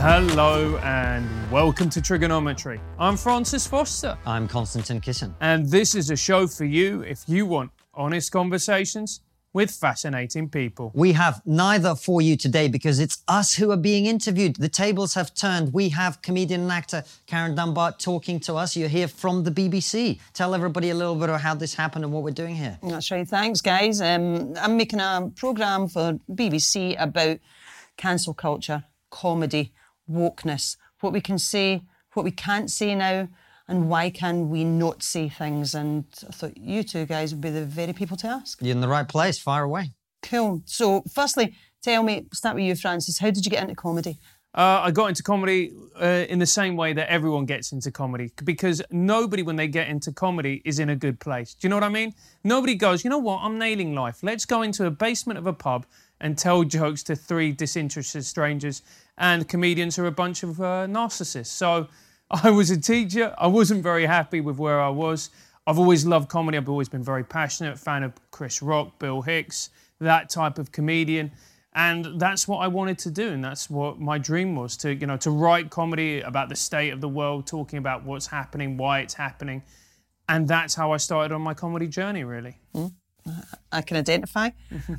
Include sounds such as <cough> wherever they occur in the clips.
Hello and welcome to TRIGGERnometry. I'm Francis Foster, I'm Konstantin Kisin. and this is a show for you if you want honest conversations with fascinating people. We have neither for you today because it's us who are being interviewed. The tables have turned. We have comedian and actor Karen Dunbar talking to us. You're here from the BBC. Tell everybody a little bit about how this happened and what we're doing here. That's right. Thanks, guys. Um, I'm making a programme for BBC about cancel culture, comedy, wokeness, what we can say, what we can't say now, and why can we not say things. And I thought you two guys would be the very people to ask. You're in the right place. Fire away. Cool. So, firstly, tell me, start with you, Francis. How did you get into comedy? Uh, I got into comedy uh, in the same way that everyone gets into comedy because nobody, when they get into comedy, is in a good place. Do you know what I mean? Nobody goes, you know what, I'm nailing life. Let's go into a basement of a pub and tell jokes to three disinterested strangers, and comedians are a bunch of uh, narcissists. So <laughs> I was a teacher. I wasn't very happy with where I was. I've always loved comedy. I've always been very passionate fan of Chris Rock, Bill Hicks, that type of comedian and that's what I wanted to do, and that's what my dream was to you know to write comedy about the state of the world, talking about what's happening, why it's happening, and that's how I started on my comedy journey. Really, I can identify.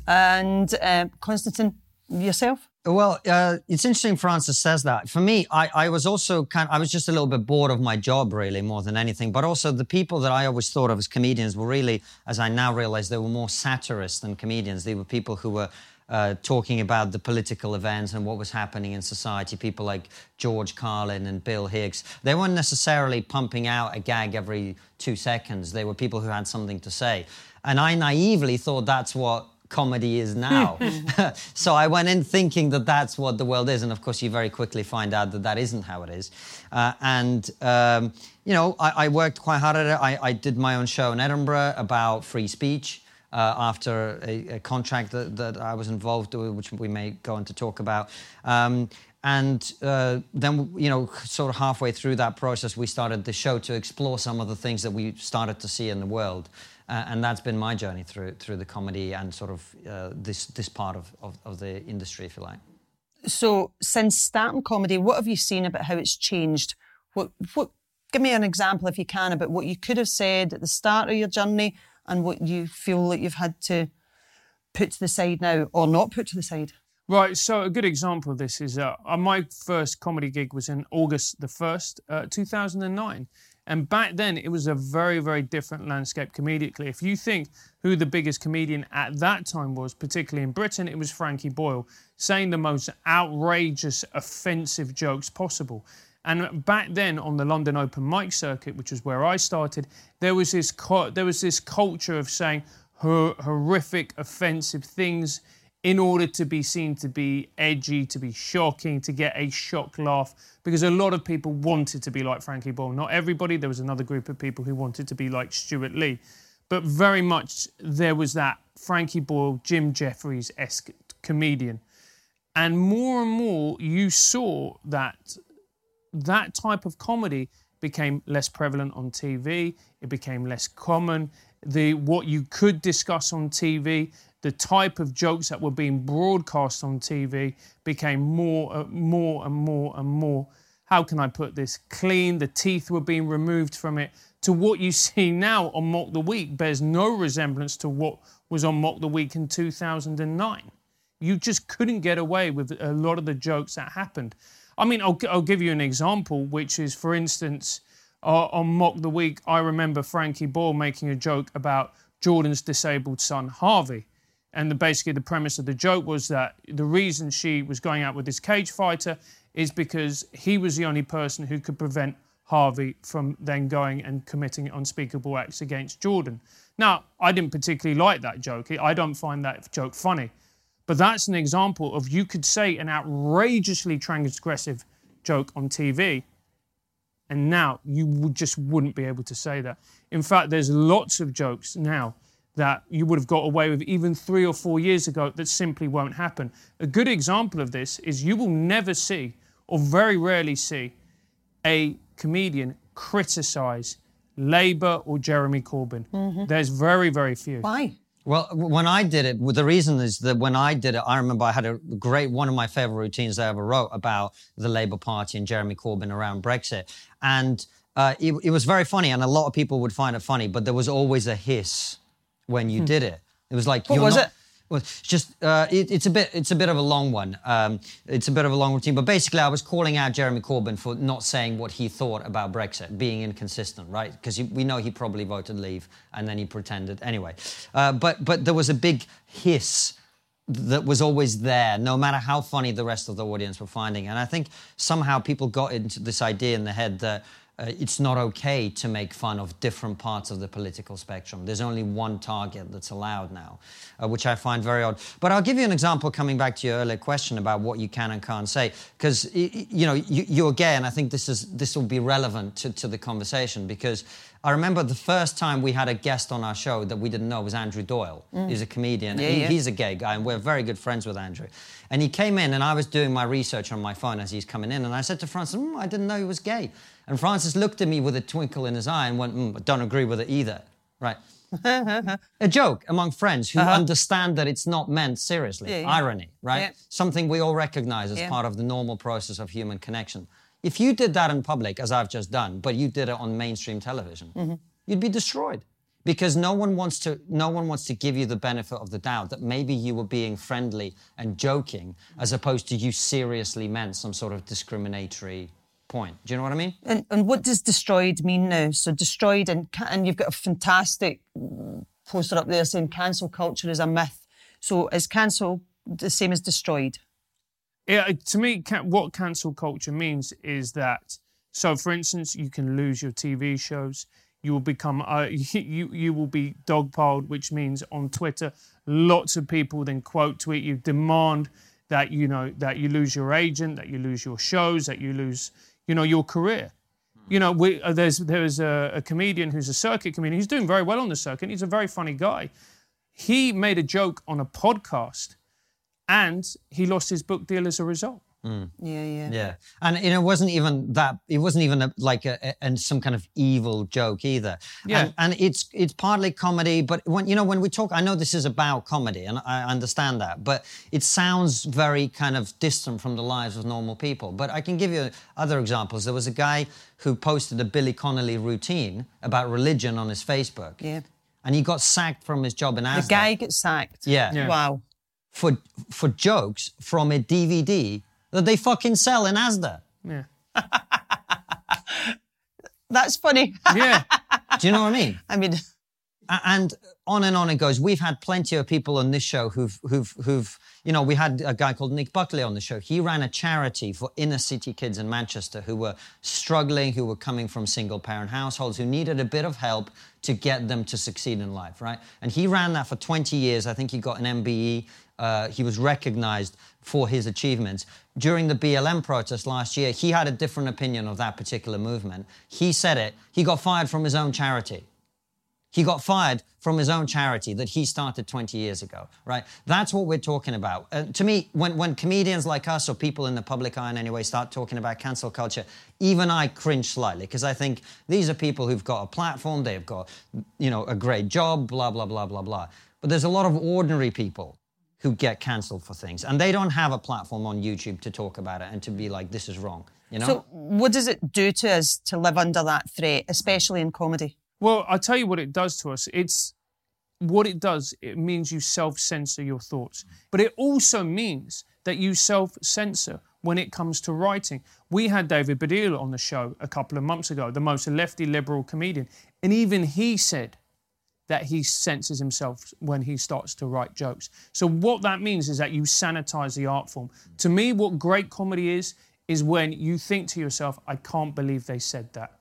and uh, Konstantin, yourself? Well, uh, it's interesting Francis says that. For me, I, I was also kind I was just a little bit bored of my job, really, more than anything. But also, the people that I always thought of as comedians were really, as I now realize, they were more satirists than comedians. They were people who were uh, talking about the political events and what was happening in society. People like George Carlin and Bill Hicks. They weren't necessarily pumping out a gag every two seconds. They were people who had something to say. And I naively thought that's what comedy is now. <laughs> <laughs> so I went in thinking that that's what the world is. And of course, you very quickly find out that that isn't how it is. Uh, and, um, you know, I, I, worked quite hard at it. I, I, did my own show in Edinburgh about free speech. Uh, after a, a contract that, that, I was involved with, which we may go on to talk about. Um, and uh, then, you know, sort of halfway through that process, we started the show to explore some of the things that we started to see in the world. Uh, and that's been my journey through through the comedy and sort of uh, this this part of, of, of the industry, if you like. So, since starting comedy, what have you seen about how it's changed? What what? Give me an example, if you can, about what you could have said at the start of your journey and what you feel that you've had to put to the side now or not put to the side. Right. So a good example of this is uh, my first comedy gig was in August the first, uh, two thousand and nine. And back then, it was a very, very different landscape comedically. If you think who the biggest comedian at that time was, particularly in Britain, it was Frankie Boyle, saying the most outrageous, offensive jokes possible. And back then, on the London Open Mic circuit, which was where I started, there was this there was this culture of saying hor- horrific, offensive things in order to be seen to be edgy, to be shocking, to get a shock laugh, because a lot of people wanted to be like Frankie Boyle. Not everybody, there was another group of people who wanted to be like Stewart Lee. But very much there was that Frankie Boyle, Jim Jefferies esque comedian. And more and more you saw that that type of comedy became less prevalent on TV, it became less common. The what you could discuss on TV the type of jokes that were being broadcast on TV became more, uh, more and more and more. How can I put this? Clean. The teeth were being removed from it. To what you <laughs> see now on Mock the Week bears no resemblance to what was on Mock the Week in 2009. You just couldn't get away with a lot of the jokes that happened. I mean, I'll, I'll give you an example, which is, for instance, uh, on Mock the Week, I remember Frankie Boyle making a joke about Jordan's disabled son, Harvey. And the, basically, the premise of the joke was that the reason she was going out with this cage fighter is because he was the only person who could prevent Harvey from then going and committing unspeakable acts against Jordan. Now, I didn't particularly like that joke. I don't find that joke funny. But that's an example of you could say an outrageously transgressive joke on TV, and now you would just wouldn't be able to say that. In fact, there's lots of jokes now that you would have got away with even three or four years ago that simply won't happen. A good example of this is you will never see, or very rarely see, a comedian criticize Labour or Jeremy Corbyn. Mm-hmm. There's very, very few. Why? Well, when I did it, the reason is that when I did it, I remember I had a great one of my favorite routines I ever wrote about the Labour Party and Jeremy Corbyn around Brexit, and uh, it, it, was very funny, and a lot of people would find it funny, but there was always a hiss when you hmm. did it. It was like what was not, it? Well, it's just uh, it, it's a bit it's a bit of a long one. Um, it's a bit of a long routine, but basically, I was calling out Jeremy Corbyn for not saying what he thought about Brexit, being inconsistent, right? Because we know he probably voted Leave and then he pretended anyway. Uh, but but there was a big hiss that was always there, no matter how funny the rest of the audience were finding. And I think somehow people got into this idea in the head that uh, it's not okay to make fun of different parts of the political spectrum. There's only one target that's allowed now, uh, which I find very odd. But I'll give you an example coming back to your earlier question about what you can and can't say, because you know you, you, again. I think this is this will be relevant to, to the conversation because I remember the first time we had a guest on our show that we didn't know was Andrew Doyle. Mm. He's a comedian. Yeah, he, yeah. He's a gay guy, and we're very good friends with Andrew. And he came in, and I was doing my research on my phone as he's coming in, and I said to Francis, mm, "I didn't know he was gay." And Francis looked at me with a twinkle in his eye and went, mm, I don't agree with it either. Right. <laughs> a joke among friends who uh-huh. understand that it's not meant seriously. Yeah. Irony, right? Something we all recognize as part of the normal process of human connection. If you did that in public, as I've just done, but you did it on mainstream television, mm-hmm. you'd be destroyed because no one wants to no one wants to give you the benefit of the doubt that maybe you were being friendly and joking as opposed to you seriously meant some sort of discriminatory point. Do you know what I mean? And, and what does destroyed mean now? So destroyed, and and you've got a fantastic poster up there saying cancel culture is a myth. So is cancel the same as destroyed? Yeah, to me, what cancel culture means is that. So, for instance, you can lose your TV shows. You will become uh, <laughs> you you will be dogpiled, which means on Twitter, lots of people then quote tweet you, demand that you know that you lose your agent, that you lose your shows, that you lose you know, your career. You know, we, uh, there's there's a, a, comedian who's a circuit comedian. He's doing very well on the circuit. He's a very funny guy. He made a joke on a podcast, and he lost his book deal as a result. Mm. Yeah, yeah, yeah. And you know, it wasn't even that. It wasn't even a, like a, a, some kind of evil joke either. Yeah. And, and, it's it's partly comedy, but when you know when we talk, I know this is about comedy, and I understand that, but it sounds very kind of distant from the lives of normal people. But I can give you other examples. There was a guy who posted a Billy Connolly routine about religion on his Facebook. Yeah. And he got sacked from his job in Asda. The guy gets sacked. Yeah. yeah. Wow. For for jokes from a DVD that they fucking sell in Asda. Yeah. <laughs> That's funny. Yeah. <laughs> Do you know what I mean? I mean, and on and on it goes. We've had plenty of people on this show who've, who've, who've, you know, we had a guy called Nick Buckley on the show. He ran a charity for inner city kids in Manchester who were struggling, who were coming from single parent households, who needed a bit of help to get them to succeed in life, right? And he ran that for 20 years. I think he got an MBE. Uh, he was recognized for his achievements. During the BLM protest last year, he had a different opinion of that particular movement. He said it. He got fired from his own charity. He got fired from his own charity that he started 20 years ago, right? That's what we're talking about. Uh, to me, when, when comedians like us or people in the public eye in any way start talking about cancel culture, even I cringe slightly because I think these are people who've got a platform, they've got, you know, a great job, blah, blah, blah, blah, blah. But there's a lot of ordinary people who get cancelled for things. And they don't have a platform on YouTube to talk about it and to be like, this is wrong. You know? So, what does it do to us to live under that threat, especially in comedy? Well, I'll tell you what it does to us. It's what it does, it means you self censor your thoughts. But it also means that you self censor when it comes to writing. We had David Baddiel on the show a couple of months ago, the most lefty liberal comedian. And even he said that he senses himself when he starts to write jokes. So what that means is that you sanitize the art form. To me, what great comedy is, is when you think to yourself, I can't believe they said that.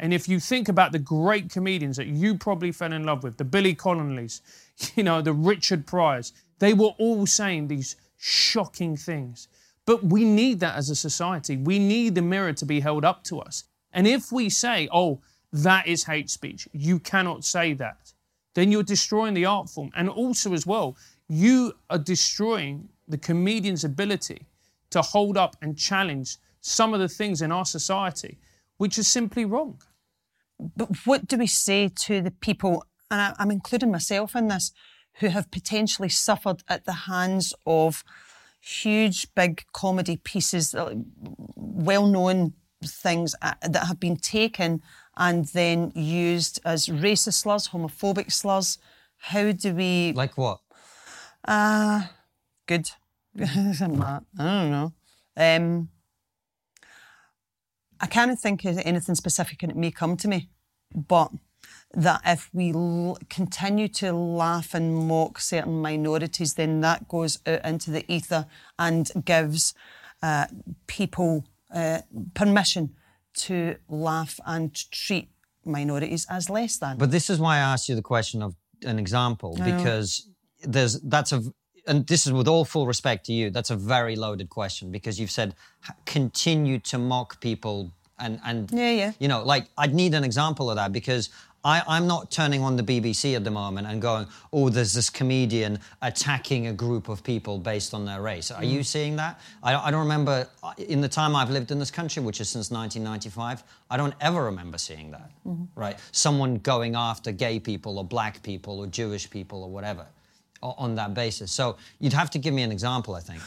And if you think about the great comedians that you probably fell in love with, the Billy Connolly's, <laughs> you know, the Richard Pryors, they were all saying these shocking things. But we need that as a society. We need the mirror to be held up to us. And if we say, oh, that is hate speech, you cannot say that, then you're destroying the art form. And also, as well, you are destroying the comedian's ability to hold up and challenge some of the things in our society which is simply wrong. But what do we say to the people, and I, am including myself in this, who have potentially suffered at the hands of huge, big comedy pieces, well known things uh, that have been taken and then used as racist slurs, homophobic slurs. How do we. Like what? Uh, good. <laughs> I don't know. Um, I can't think of anything specific and it may come to me, but that if we l- continue to laugh and mock certain minorities, then that goes out into the ether and gives uh, people uh, permission to laugh and treat minorities as less than. But this is why I asked you the question of an example because there's that's a and this is with all full respect to you that's a very loaded question because you've said continue to mock people and and Yeah, yeah. you know like I'd need an example of that because I, I'm not turning on the BBC at the moment and going, oh, there's this comedian attacking a group of people based on their race. Are you seeing that? I, I don't remember, uh, in the time I've lived in this country, which is since 1995, I don't ever remember seeing that, right? Someone going after gay people or black people or Jewish people or whatever on that basis. So you'd have to give me an example, I think.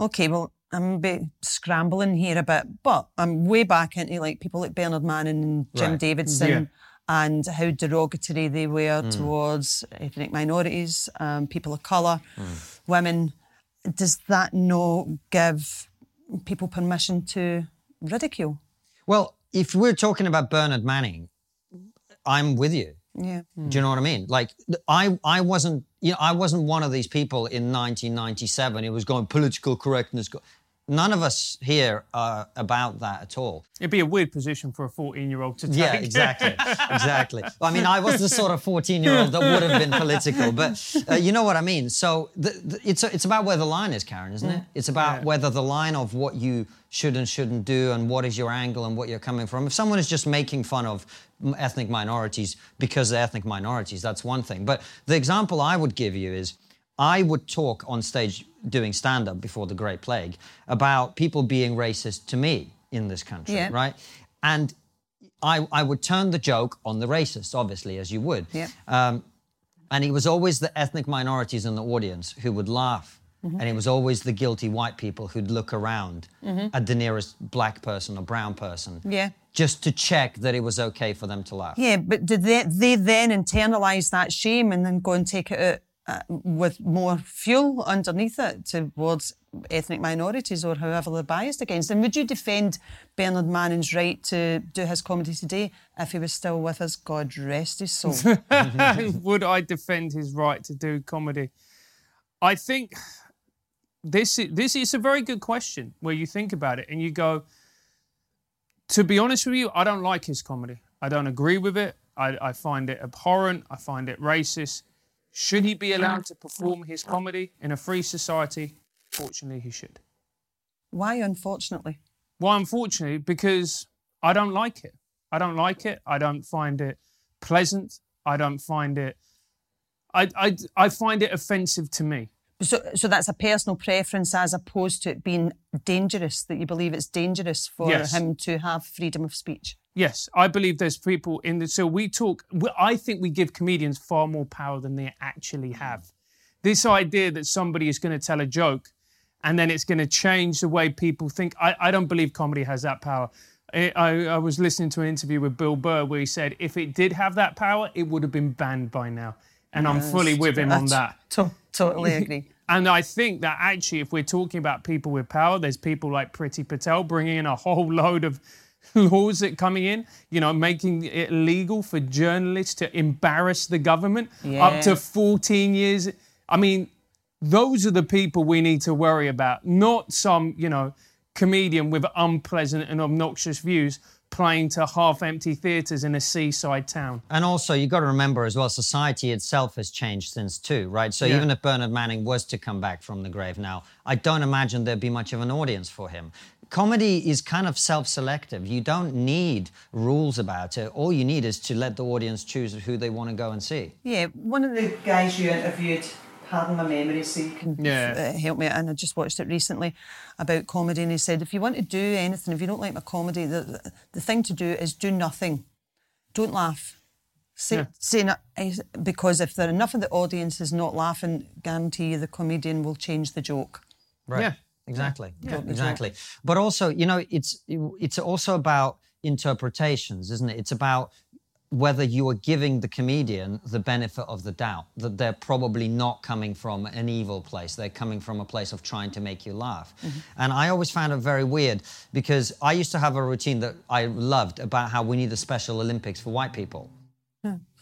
Okay, well, I'm a bit scrambling here a bit, but I'm way back into like people like Bernard Manning and Jim Right. Davidson Yeah. And how derogatory they were towards ethnic minorities, um, people of colour, women. Does that not give people permission to ridicule? Well, if we're talking about Bernard Manning, I'm with you. Yeah. Do you know what I mean? Like I, I wasn't, you know, I wasn't one of these people in 1997 It was going political correctness. Go-" None of us here are about that at all. It'd be a weird position for a 14 year old to take. Yeah, exactly, <laughs> exactly. I mean, I was the sort of 14-year-old that would have been political, but uh, you know what I mean. So the, the, it's it's about where the line is, Karen, isn't it? It's about Yeah. whether the line of what you should and shouldn't do, and what is your angle, and what you're coming from. If someone is just making fun of ethnic minorities because they're ethnic minorities, that's one thing. But the example I would give you is. I would talk on stage doing stand up before the Great Plague about people being racist to me in this country, Yeah. right? And I, I would turn the joke on the racist, obviously, as you would. Yeah. Um, and it was always the ethnic minorities in the audience who would laugh. Mm-hmm. And it was always the guilty white people who'd look around at the nearest black person or brown person. Yeah. Just to check that it was okay for them to laugh. Yeah, but did they, they then internalise that shame and then go and take it out uh, with more fuel underneath it towards ethnic minorities or however they're biased against them? Would you defend Bernard Manning's right to do his comedy today if he was still with us? God rest his soul. <laughs> <laughs> Would I defend his right to do comedy? I think this is, this is a very good question where you think about it and you go, to be honest with you, I don't like his comedy. I don't agree with it. I, I find it abhorrent. I find it racist. Should he be allowed to perform his comedy in a free society? Fortunately, he should. Why, unfortunately? Well, unfortunately, because I don't like it. I don't like it. I don't find it pleasant. I don't find it. I, I, I find it offensive to me. So, so that's a personal preference as opposed to it being dangerous, that you believe it's dangerous for Yes. him to have freedom of speech. Yes, I believe there's people in the. So we talk. I think we give comedians far more power than they actually mm. have. This idea that somebody is going to tell a joke and then it's going to change the way people think. I, I don't believe comedy has that power. I, I, I was listening to an interview with Bill Burr where he said if it did have that power, it would have been banned by now. And I'm fully with him on that. To- totally <laughs> agree. And I think that actually, if we're talking about people with power, there's people like Priti Patel bringing in a whole load of <laughs> laws that coming in, you know, making it legal for journalists to embarrass the government up to 14 years. I mean, those are the people we need to worry about, not some, you know, comedian with unpleasant and obnoxious views playing to half empty theatres in a seaside town. And also, you've got to remember as well, society itself has changed since too, right? So Yeah. even if Bernard Manning was to come back from the grave now, I don't imagine there'd be much of an audience for him. Comedy is kind of self selective. You don't need rules about it. All you need is to let the audience choose who they want to go and see. Yeah, one of the guys you interviewed, pardon my memory, so you can Yeah. uh, help me. And I just watched it recently about comedy, and he said, if you want to do anything, if you don't like my comedy, the, the, the thing to do is do nothing. Don't laugh. Say, Yeah. saying it is- because if there enough of the audience is not laughing, guarantee you the comedian will change the joke. Right. Yeah. Exactly. Yeah. Exactly. But also, you know, it's it's also about interpretations, isn't it? It's about whether you are giving the comedian the benefit of the doubt that they're probably not coming from an evil place. They're coming from a place of trying to make you laugh. Mm-hmm. And I always found it very weird because I used to have a routine that I loved about how we need the Special Olympics for white people.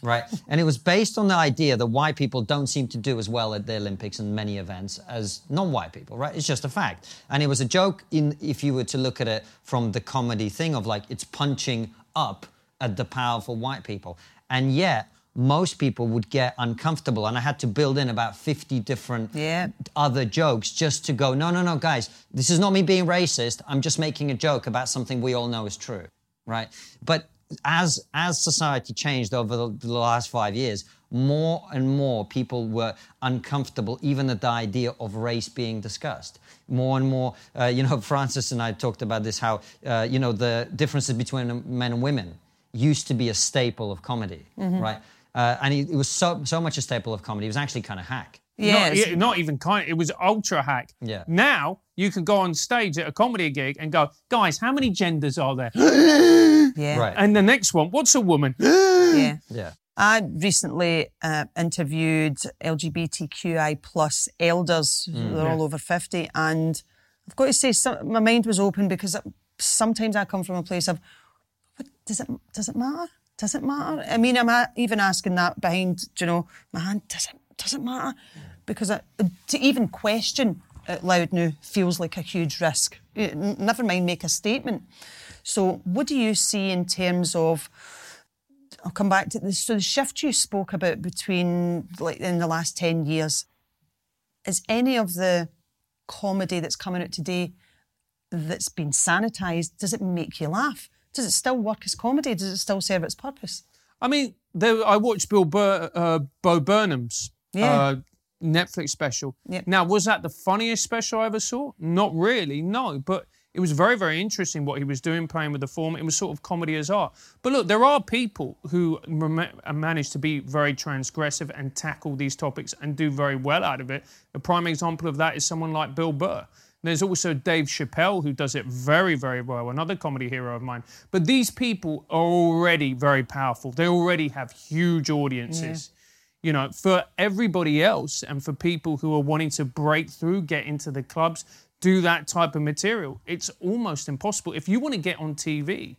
Right. And it was based on the idea that white people don't seem to do as well at the Olympics and many events as non white people, right? It's just a fact. And it was a joke in if you were to look at it from the comedy thing of like it's punching up at the powerful white people. And yet most people would get uncomfortable and I had to build in about 50 different Yeah. other jokes just to go, no, no, no, guys, this is not me being racist. I'm just making a joke about something we all know is true, right? But as as society changed over the, the last five years, more and more people were uncomfortable, even at the idea of race being discussed. More and more, uh, you know, <laughs> Francis and I talked about this how, uh, you know, the differences between men and women used to be a staple of comedy, right? Uh, and it, it was so so much a staple of comedy. It was actually kind of hack. Yeah, Not, yeah, not even kind. It was ultra hack. Yeah. Now you can go on stage at a comedy gig and go, guys, how many genders are there? <gasps> yeah, Right. and the next one, what's a woman? <gasps> yeah. Yeah. I recently uh, interviewed LGBTQI plus elders. Mm. They're all over 50. And I've got to say, some, my mind was open because sometimes I come from a place of, what, does, it, does it matter? Does it matter? I mean, I'm a- even asking that behind, you know, my hand, does it, does it matter? Because I, to even question out loud now feels like a huge risk. Eh, Never mind make a statement. So, what do you see in terms of I'll come back to this. So the shift you spoke about between like in the last ten years, is any of the comedy that's coming out today that's been sanitized? Does it make you laugh? Does it still work as comedy? Does it still serve its purpose? I mean, there, I watched Bill Bur- uh, Bo Burnham's Yeah. uh, Netflix special. Yep. Now, was that the funniest special I ever saw? Not really, no. But it was very, very interesting what he was doing, playing with the form. It was sort of comedy as art. But look, there are people who rem- uh, manage to be very transgressive and tackle these topics and do very well out of it. A prime example of that is someone like Bill Burr. There's also Dave Chappelle who does it very, very well, another comedy hero of mine. But these people are already very powerful. They already have huge audiences. You know, for everybody else and for people who are wanting to break through, get into the clubs, do that type of material, it's almost impossible. If you want to get on TV,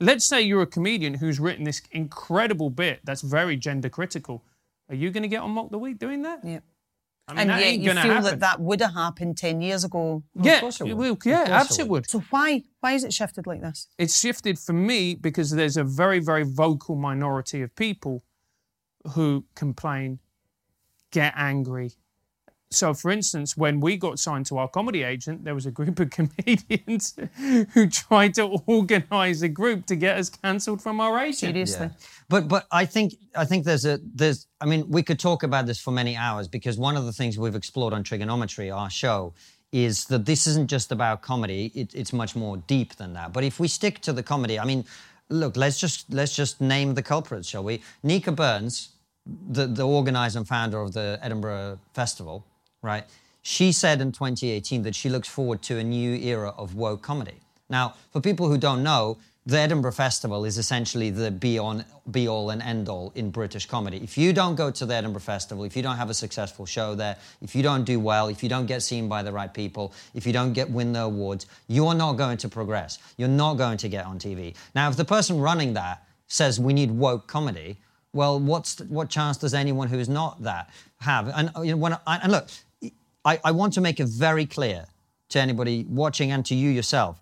let's say you're a comedian who's written this incredible bit that's very gender critical. Are you going to get on Mock the Week doing that? Yeah. I mean, and that yet you feel happen. that that would have happened ten years ago. yeah, course it would. Yeah, absolutely would. So why why is it shifted like this? It's shifted for me because there's a very, very vocal minority of people who complain, get angry. So, for instance, when we got signed to our comedy agent, there was a group of <laughs> comedians who tried to organise a group to get us cancelled from our agent. Seriously. But but I think I think there's a there's I mean we could talk about this for many hours because one of the things we've explored on TRIGGERnometry, our show, is that this isn't just about comedy. It, it's much more deep than that. But if we stick to the comedy, I mean, look, let's just let's just name the culprits, shall we? Nica Burns, the the organizer and founder of the Edinburgh Festival, right? She said in 2018 that she looks forward to a new era of woke comedy. Now, for people who don't know, the Edinburgh Festival is essentially the be on be all and end all in British comedy. If you don't go to the Edinburgh Festival, if you don't have a successful show there, if you don't do well, if you don't get seen by the right people, if you don't get win the awards, you're not going to progress. You're not going to get on TV. Now, if the person running that says we need woke comedy, well, what's what chance does anyone who is not that have? And uh, you know, when I, and look, I, I want to make it very clear to anybody watching and to you yourself.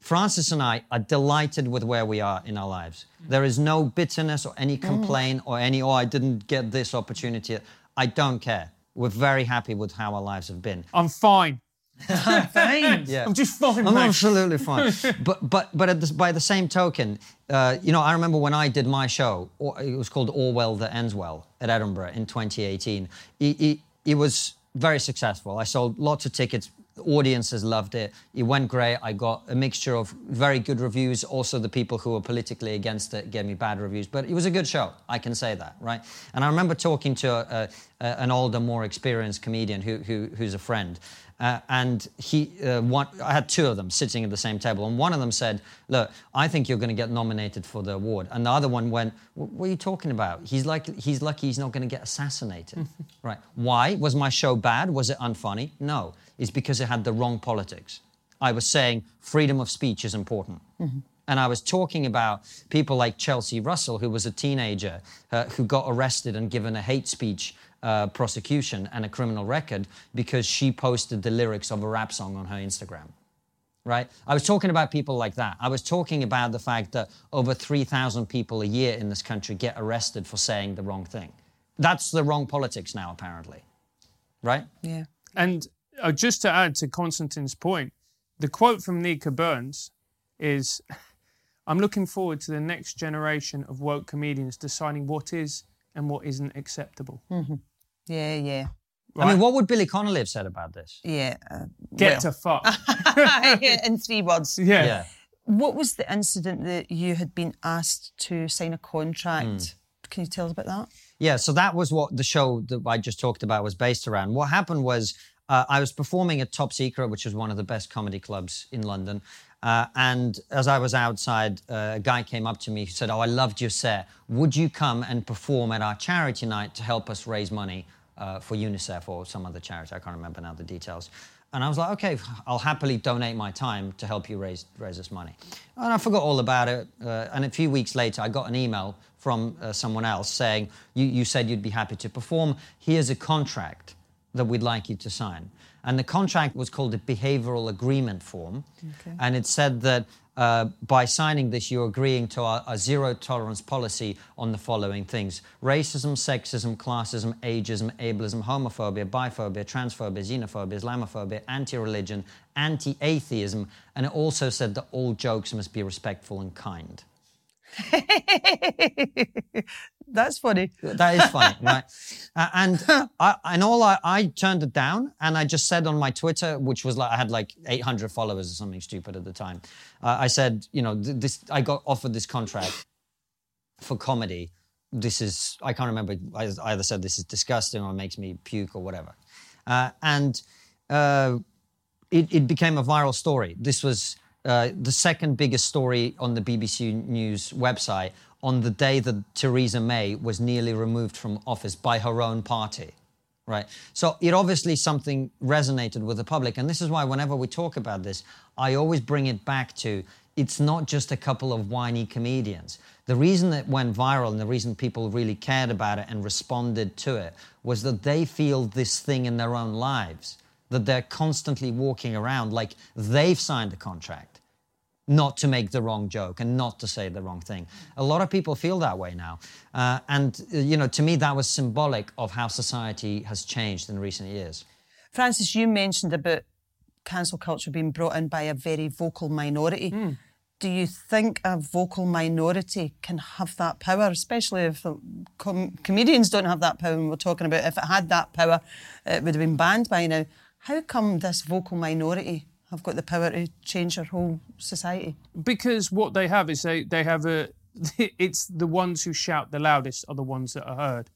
Francis and I are delighted with where we are in our lives. There is no bitterness or any complaint or any, oh, I didn't get this opportunity. I don't care. We're very happy with how our lives have been. I'm fine. <laughs> Fine. Yeah. I'm just fine, I'm mate. absolutely fine. <laughs> but but but at this, by the same token, uh, you know, I remember when I did my show. It was called Orwell That Ends Well at Edinburgh in 2018. It, it, it was very successful. I sold lots of tickets. audiences loved it. It went great. I got a mixture of very good reviews. Also, the people who were politically against it gave me bad reviews. But it was a good show. I can say that, right? And I remember talking to a, a, an older, more experienced comedian who, who, who's a friend. Uh, and he, uh, one, I had two of them sitting at the same table, and one of them said, "Look, I think you're going to get nominated for the award," and the other one went, "What are you talking about? He's like, he's lucky he's not going to get assassinated, <laughs> right? Why was my show bad? Was it unfunny? No, it's because it had the wrong politics. I was saying freedom of speech is important." And I was talking about people like Chelsea Russell, who was a teenager uh, who got arrested and given a hate speech uh, prosecution and a criminal record because she posted the lyrics of a rap song on her Instagram. Right? I was talking about people like that. I was talking about the fact that over 3,000 people a year in this country get arrested for saying the wrong thing. That's the wrong politics now, apparently. Right? Yeah. And uh, just to add to Konstantin's point, the quote from Nica Burns is <laughs> I'm looking forward to the next generation of woke comedians deciding what is and what isn't acceptable. Yeah, yeah. I mean, what would Billy Connolly have said about this? Yeah. Uh, Get well. to fuck. in three words. yeah. Yeah. What was the incident that you had been asked to sign a contract? Can you tell us about that? Yeah, so that was what the show that I just talked about was based around. What happened was uh, I was performing at Top Secret, which is one of the best comedy clubs in London. Uh, and as I was outside, uh, a guy came up to me who said, Oh, I loved your set. Would you come and perform at our charity night to help us raise money uh, for UNICEF or some other charity? I can't remember now the details. And I was like, okay, I'll happily donate my time to help you raise, raise this money. And I forgot all about it. Uh, and a few weeks later, I got an email from uh, someone else saying, you, you said you'd be happy to perform. Here's a contract that we'd like you to sign. And the contract was called a behavioral agreement form. And it said that uh, by signing this, you're agreeing to a, a zero tolerance policy on the following things racism, sexism, classism, ageism, ableism, homophobia, biphobia, transphobia, xenophobia, Islamophobia, anti religion, anti atheism. And it also said that all jokes must be respectful and kind. <laughs> That's funny. That is funny, <laughs> right? Uh, and I, and all I, I turned it down, and I just said on my Twitter, which was like I had like 800 followers or something stupid at the time. Uh, I said, you know, th- this I got offered this contract for comedy. This is I can't remember. I either said this is disgusting or it makes me puke or whatever, uh, and uh, it, it became a viral story. This was uh, the second biggest story on the BBC News website on the day that Theresa May was nearly removed from office by her own party. Right. So it obviously something resonated with the public. And this is why whenever we talk about this, I always bring it back to it's not just a couple of whiny comedians. The reason it went viral and the reason people really cared about it and responded to it was that they feel this thing in their own lives, that they're constantly walking around like they've signed a contract not to make the wrong joke and not to say the wrong thing. A lot of people feel that way now. Uh, and, uh, you know, to me, that was symbolic of how society has changed in recent years. Francis, you mentioned about cancel culture being brought in by a very vocal minority. Do you think a vocal minority can have that power, especially if com- comedians don't have that power? And we're talking about if it had that power, it would have been banned by now. How come this vocal minority have got the power to change our whole society? because what they have is they they have a <laughs> it's the ones who shout the loudest are the ones that are heard.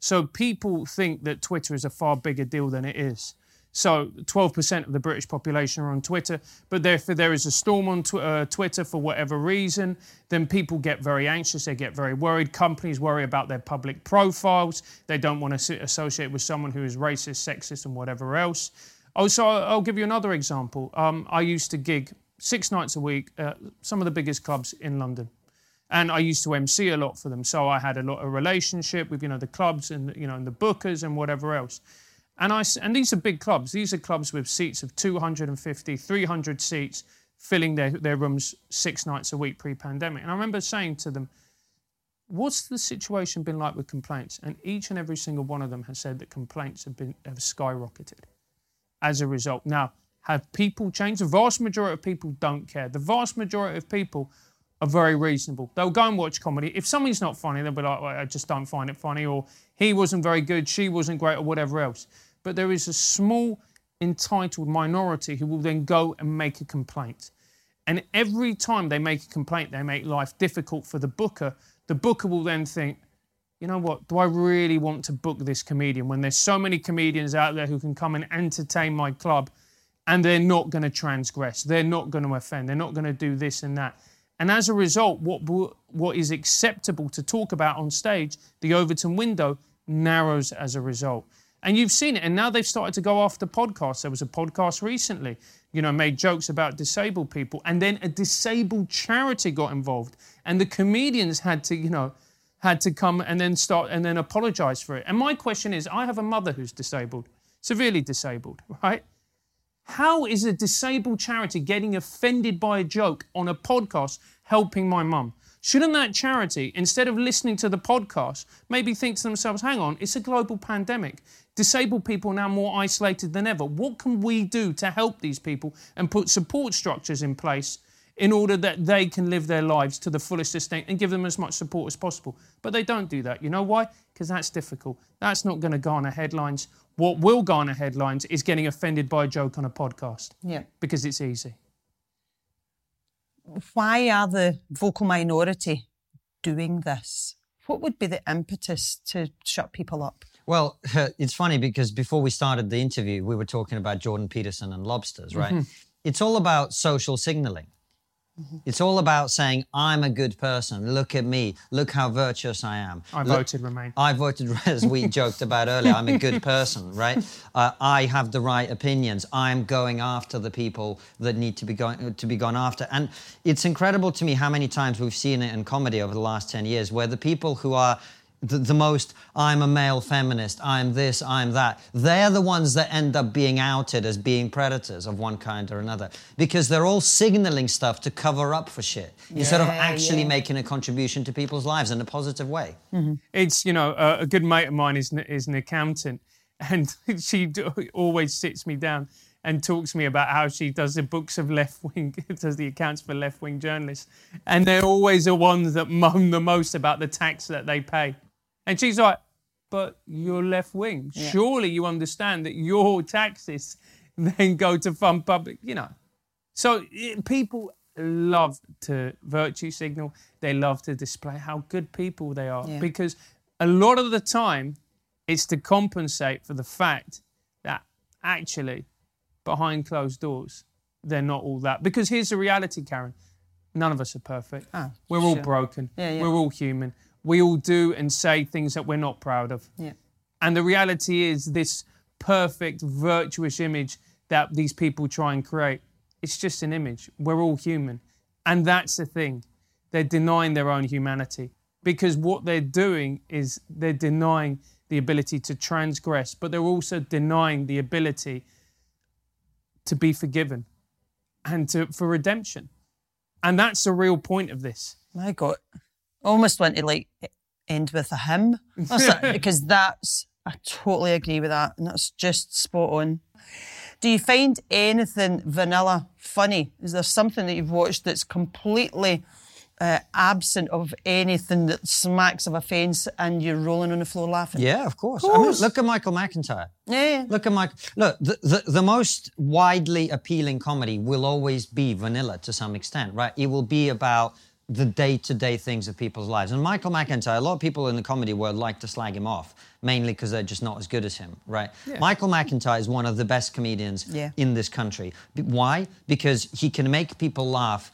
So people think that twitter is a far bigger deal than it is. So 12% of the british population are on twitter but therefore there is a storm on tw- uh, twitter for whatever reason. Then people get very anxious they get very worried. Companies worry about their public profiles. They don't want to associate with someone who is racist sexist and whatever else Oh, so I'll give you another example. Um, I used to gig six nights a week at some of the biggest clubs in London, and I used to MC a lot for them. So I had a lot of relationship with you know the clubs and you know and the bookers and whatever else. And I and these are big clubs. These are clubs with seats of 250, 300 seats, filling their, their rooms six nights a week pre-pandemic. And I remember saying to them, what's the situation been like with complaints? And each and every single one of them has said that complaints have been have skyrocketed as a result. Now, have people changed? The vast majority of people don't care. The vast majority of people are very reasonable. They'll go and watch comedy. If something's not funny, they'll be like, well, I just don't find it funny, or he wasn't very good, she wasn't great, or whatever else. But there is a small entitled minority who will then go and make a complaint. And every time they make a complaint, they make life difficult for the booker. The booker will then think, you know what, do I really want to book this comedian when there's so many comedians out there who can come and entertain my club and they're not going to transgress, they're not going to offend, they're not going to do this and that. And as a result, what, what is acceptable to talk about on stage, the Overton window, narrows as a result. And you've seen it. And now they've started to go after podcasts. There was a podcast recently, you know, made jokes about disabled people. And then a disabled charity got involved. And the comedians had to, you know, had to come and then start and then apologize for it. And my question is I have a mother who's disabled, severely disabled, <laughs> right? How is a disabled charity getting offended by a joke on a podcast helping my mum? Shouldn't that charity, instead of listening to the podcast, maybe think to themselves, hang on, it's a global pandemic. Disabled people are now more isolated than ever. What can we do to help these people and put support structures in place in order that they can live their lives to the fullest extent and give them as much support as possible? But they don't do that. You know why? Because that's difficult. That's not going to garner headlines. What will garner headlines is getting offended by a joke on a podcast. Yeah. Because it's easy. Why are the vocal minority doing this? What would be the impetus to shut people up? Well, <laughs> it's funny because before we started the interview, we were talking about Jordan Peterson and lobsters, right? Mm-hmm. It's all about social signaling. Mm-hmm. It's all about saying, I'm a good person. Look at me. Look how virtuous I am. I Look, voted Remain. I voted, <laughs> as we joked about earlier, I'm a good <laughs> person, right? Uh, I have the right opinions. I'm going after the people that need to be, going, to be gone after. And it's incredible to me how many times we've seen it in comedy over the last 10 years where the people who are the, the, most I'm a male feminist, I'm this, I'm that. They're the ones that end up being outed as being predators of one kind or another because they're all signaling stuff to cover up for shit yeah, instead of actually yeah. making a contribution to people's lives in a positive way. Mm-hmm. It's, you know, a, a good mate of mine is, is an accountant <laughs> and she always sits me down and talks to me about how she does the books of left wing, <laughs> does the accounts for left wing journalists. And they're always the ones that moan the most about the tax that they pay. And she's like, but you're left wing. Yeah. Surely you understand that your taxes <laughs> then go to fund public, you know. So it, people love to virtue signal. They love to display how good people they are yeah. because a lot of the time it's to compensate for the fact that actually behind closed doors they're not all that. Because here's the reality, Karen. None of us are perfect. Ah, We're sure. all broken. Yeah, yeah. We're all human we all do and say things that we're not proud of. Yeah. And the reality is, this perfect, virtuous image that these people try and create, it's just an image. We're all human. And that's the thing. They're denying their own humanity because what they're doing is they're denying the ability to transgress, but they're also denying the ability to be forgiven and to, for redemption. And that's the real point of this. My God almost want to like end with a hymn <laughs> because that's I totally agree with that, and that's just spot on. Do you find anything vanilla funny? Is there something that you've watched that's completely uh, absent of anything that smacks of offence and you're rolling on the floor laughing? Yeah, of course. Of course. I mean, look at Michael McIntyre. Yeah. Look at Mike. Look, the, the, the most widely appealing comedy will always be vanilla to some extent, right? It will be about the day-to-day things of people's lives. And Michael McIntyre, a lot of people in the comedy world like to slag him off, mainly because they're just not as good as him, right? Yeah. Michael McIntyre is one of the best comedians yeah. in this country. Why? Because he can make people laugh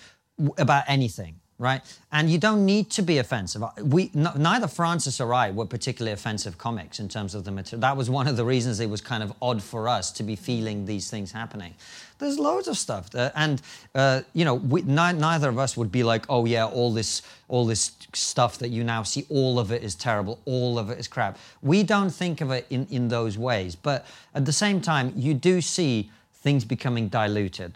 about anything right? And you don't need to be offensive. We neither Francis or I were particularly offensive comics in terms of the material. That was one of the reasons it was kind of odd for us to be feeling these things happening. There's loads of stuff, that, and uh, you know, we, neither of us would be like, oh yeah, all this, all this stuff that you now see, all of it is terrible, all of it is crap. We don't think of it in in those ways, but at the same time, you do see things becoming diluted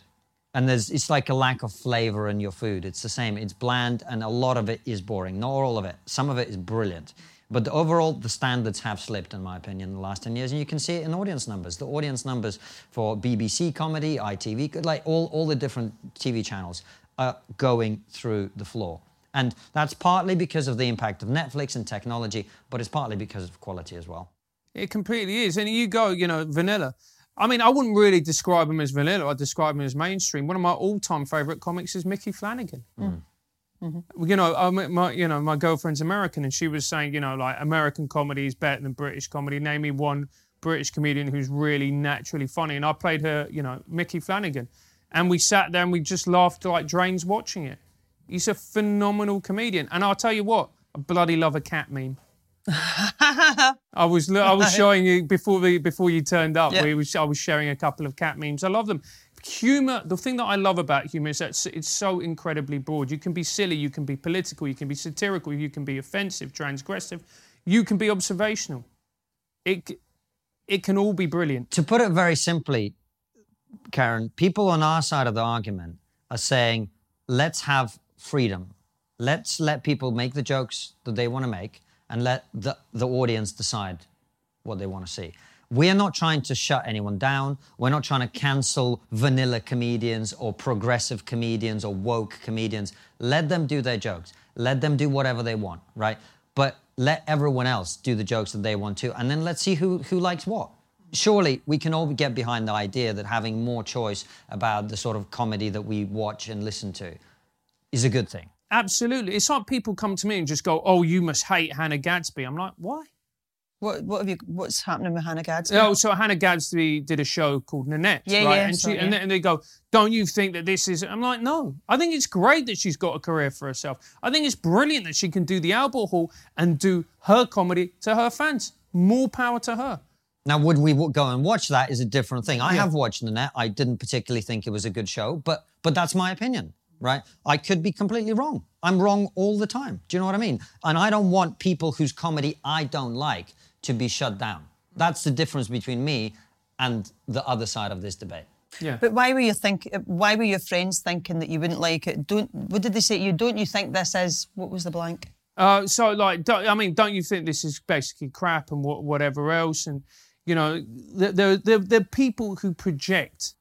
and there's it's like a lack of flavor in your food. It's the same. It's bland, and a lot of it is boring. Not all of it. Some of it is brilliant. But the overall, the standards have slipped, in my opinion, in the last 10 years. And you can see it in audience numbers. The audience numbers for BBC comedy, ITV, like all, all the different TV channels are going through the floor. And that's partly because of the impact of Netflix and technology, but it's partly because of quality as well. It completely is. And you go, you know, vanilla. I mean, I wouldn't really describe him as vanilla. I'd describe him as mainstream. One of my all-time favorite comics is Micky Flanagan. Mm. Mm-hmm. You know, I, my you know my girlfriend's American, and she was saying, you know, like American comedy is better than British comedy. Name me one British comedian who's really naturally funny. And I played her, you know, Micky Flanagan, and we sat there and we just laughed like drains watching it. He's a phenomenal comedian, and I'll tell you what, I bloody love a cat meme. <laughs> I was I was showing you before the before you turned up. Yeah. We was I was sharing a couple of cat memes. I love them. Humor. The thing that I love about humor is that it's- it's so incredibly broad. You can be silly, you can be political, you can be satirical, you can be offensive, transgressive, you can be observational. It it can all be brilliant. to put it very simply, Karen, people on our side of the argument are saying, let's have freedom. Let's let people make the jokes that they want to make and let the, the audience decide what they want to see. We're not trying to shut anyone down. We're not trying to cancel vanilla comedians or progressive comedians or woke comedians. Let them do their jokes. Let them do whatever they want, right? But let everyone else do the jokes that they want to, and then let's see who, who likes what surely we can all get behind the idea that having more choice about the sort of comedy that we watch and listen to is a good thing. Absolutely. It's like people come to me and just go, "Oh, you must hate Hannah Gadsby." I'm like, "Why?" What what have you? What's happening with Hannah Gadsby? Oh, so Hannah Gadsby did a show called Nanette, Yeah, right? yeah, and, she, and, yeah. they- and they go, "Don't you think that this is?" I'm like, "No, I think it's great that she's got a career for herself. I think it's brilliant that she can do the Albert Hall and do her comedy to her fans. More power to her." Now, would we go and watch that is a different thing. I have watched Nanette. I didn't particularly think it was a good show, but but that's my opinion, right? I could be completely wrong. I'm wrong all the time. Do you know what I mean? And I don't want people whose comedy I don't like to be shut down. That's the difference between me and the other side of this debate. Yeah. But why were you think? Why were your friends thinking that you wouldn't like it? Don't. What did they say to you? Don't you think this is? What was the blank? Uh, so, like, don't, I mean, don't you think this is basically crap and wha- whatever else? And you know, there, there, there, there are people who project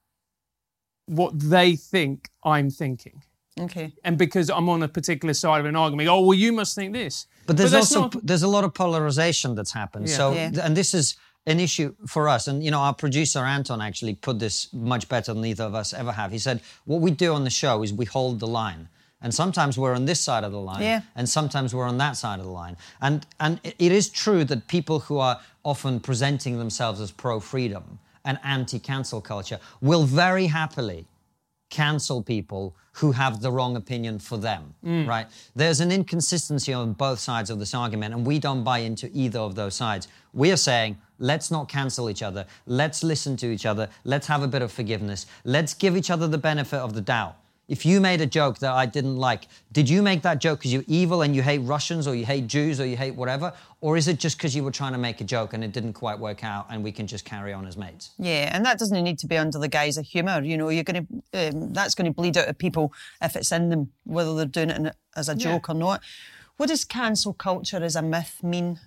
what they think I'm thinking. Okay. and because I'm on a particular side of an argument, oh well, you must think this. But there's that's also not- there's a lot of polarization that's happened. Yeah. So Yeah. and this is an issue for us. And you know, our producer Anton actually put this much better than either of us ever have. He said, "What we do on the show is we hold the line." And sometimes we're on this side of the line, Yeah. and sometimes we're on that side of the line. And and it- it is true that people who are often presenting themselves as pro freedom and anti cancel culture will very happily cancel people who have the wrong opinion for them, mm. right? There's an inconsistency on both sides of this argument, and we don't buy into either of those sides. We are saying, let's not cancel each other. Let's listen to each other. Let's have a bit of forgiveness. Let's give each other the benefit of the doubt. If you made a joke that I didn't like, did you make that joke because you're evil and you hate Russians or you hate Jews or you hate whatever? Or is it just because you were trying to make a joke and it didn't quite work out and we can just carry on as mates? Yeah, and that doesn't need to be under the guise of humour. You know, you're going to um, that's going to bleed out of people if it's in them, whether they're doing it in, as a joke or not. What does cancel culture as a myth mean?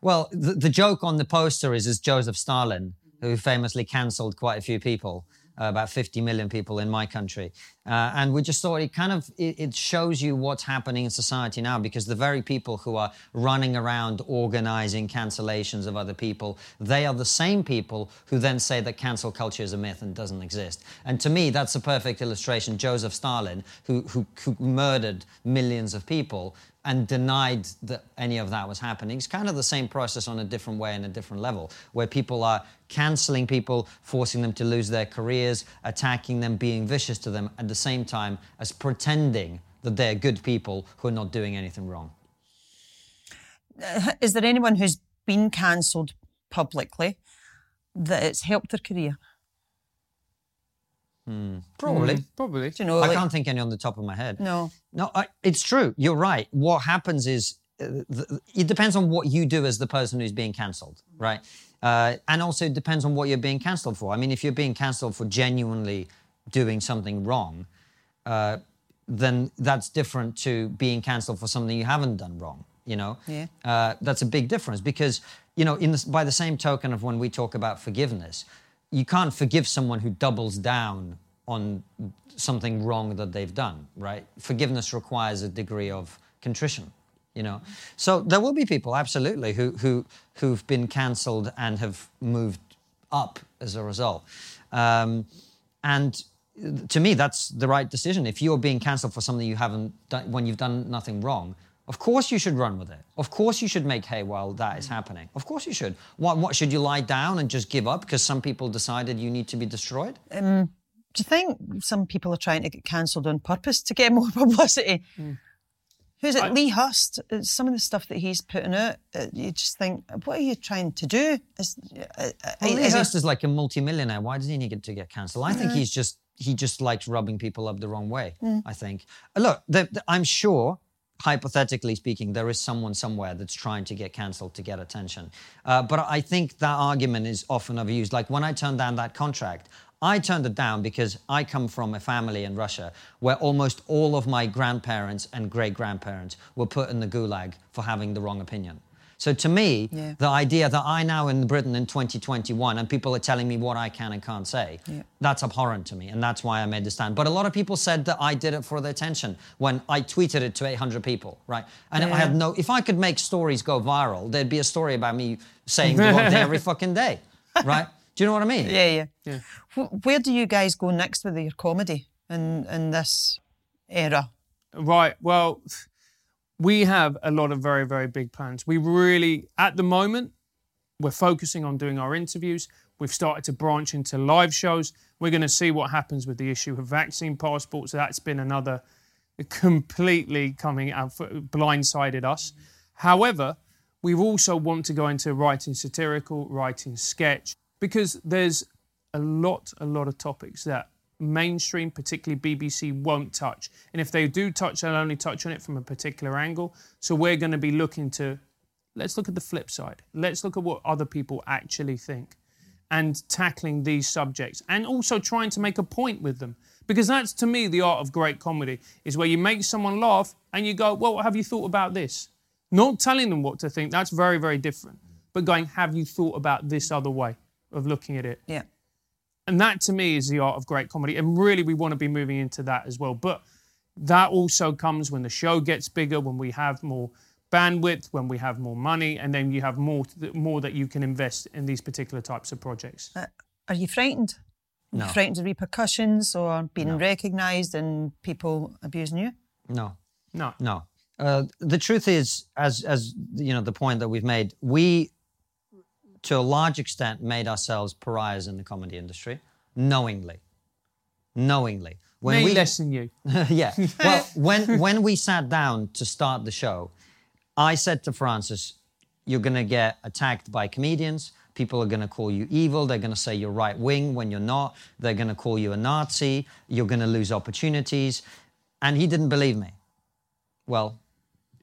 Well, the, the joke on the poster is is Joseph Stalin, who famously cancelled quite a few people, uh, about 50 million people in my country. Uh, and we just thought it kind of it, it shows you what's happening in society now because the very people who are running around organizing cancellations of other people, they are the same people who then say that cancel culture is a myth and doesn't exist. And to me, that's a perfect illustration. Joseph Stalin, who, who, who murdered millions of people, and denied that any of that was happening. It's kind of the same process on a different way and a different level, where people are canceling people, forcing them to lose their careers, attacking them, being vicious to them, at the same time as pretending that they're good people who are not doing anything wrong. Is there anyone who's been cancelled publicly that it's helped their career? Probably. Probably. Do you know, I like- can't think any on the top of my head. No. No, I, it's true. You're right. What happens is uh, th- it depends on what you do as the person who's being cancelled, right? Uh, and also it depends on what you're being cancelled for. I mean, if you're being cancelled for genuinely doing something wrong, uh, then that's different to being cancelled for something you haven't done wrong. You know, Yeah. uh, that's a big difference because you know, in the, by the same token of when we talk about forgiveness, you can't forgive someone who doubles down on something wrong that they've done, right? Forgiveness requires a degree of contrition, you know. So there will be people, absolutely, who who who've been cancelled and have moved up as a result. Um, and to me, that's the right decision. If you're being cancelled for something you haven't done, when you've done nothing wrong, of course you should run with it. Of course you should make hay while that is happening. Of course you should. What, what should you lie down and just give up because some people decided you need to be destroyed? Do you think some people are trying to get cancelled on purpose to get <laughs> more publicity? Who's it? Lee Hurst. uh, Some of the stuff that he's putting out, uh, you just think, what are you trying to do? Is, uh, uh, Well, Lee is he- Hurst is like a multimillionaire. Why does he need to get cancelled? I think he's just he just likes rubbing people up the wrong way. I think. Look, the, the- I'm sure, hypothetically speaking, there is someone somewhere that's trying to get cancelled to get attention. Uh, but I think that argument is often overused. Like when I turned down that contract. I turned it down because I come from a family in Russia where almost all of my grandparents and great grandparents were put in the gulag for having the wrong opinion. So to me, Yeah. the idea that I now in Britain in 2021 and people are telling me what I can and can't say, Yeah. that's abhorrent to me. And that's why I made the stand. But a lot of people said that I did it for the attention when I tweeted it to 800 people, right? And I had no, if I could make stories go viral, there'd be a story about me saying the wrong <laughs> thing every fucking day, right? Do you know what I mean? Yeah, yeah. Yeah. Where do you guys go next with your comedy in, in this era? Right. Well, we have a lot of very, very big plans. We really, at the moment, we're focusing on doing our interviews. We've started to branch into live shows. We're going to see what happens with the issue of vaccine passports. That's been another completely coming out, blindsided us. However, we also want to go into writing satirical, writing sketch, because there's a lot, a lot of topics that mainstream, particularly BBC, won't touch. And if they do touch, they'll only touch on it from a particular angle. So we're going to be looking to let's look at the flip side. Let's look at what other people actually think and tackling these subjects and also trying to make a point with them. Because that's to me the art of great comedy is where you make someone laugh and you go, Well, have you thought about this? Not telling them what to think, that's very, very different. But going, Have you thought about this other way of looking at it? Yeah. And that to me is the art of great comedy. And really, we want to be moving into that as well. But that also comes when the show gets bigger, when we have more bandwidth, when we have more money, and then you have more more that you can invest in these particular types of projects. Are you frightened? No. Frightened of repercussions or being recognised and people abusing you? No. No. No. Uh, the truth is, as as you know, the point that we've made, we, to a large extent, made ourselves pariahs in the comedy industry, knowingly, knowingly. When Me we less than you. <laughs> yeah. Well, when when we sat down to start the show, I said to Francis, "You're going to get attacked by comedians. People are going to call you evil. They're going to say you're right wing when you're not. They're going to call you a Nazi. You're going to lose opportunities." And he didn't believe me. Well,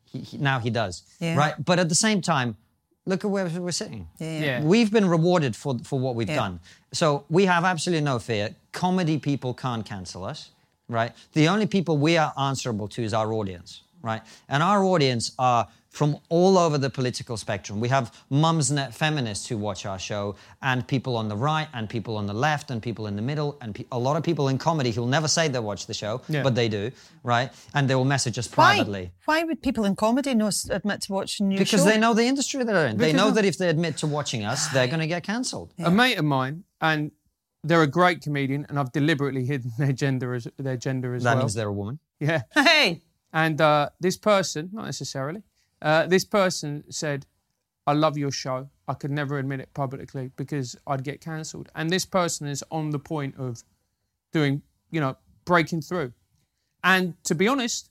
he, he, now he does. Yeah. Right. But at the same time, look at where we're sitting. Mm. Yeah. Yeah. We've been rewarded for, for what we've Yeah. done. So we have absolutely no fear. Comedy people can't cancel us, right? The only people we are answerable to is our audience, right? And our audience are from all over the political spectrum. We have mumsnet feminists who watch our show, and people on the right, and people on the left, and people in the middle, and pe- a lot of people in comedy who'll never say they watch the show, Yeah. but they do, right? And they will message us Why? privately. Why would people in comedy not admit to watching your Because show? they know the industry they're in. They know of- that if they admit to watching us, they're going to get cancelled. A mate of mine, and they're a great comedian, and I've deliberately hidden <laughs> their gender as their gender as That well. means they're a woman. yeah. Hey, And uh, this person, not necessarily, uh, this person said, I love your show. I could never admit it publicly because I'd get cancelled. And this person is on the point of doing, you know, breaking through. And to be honest,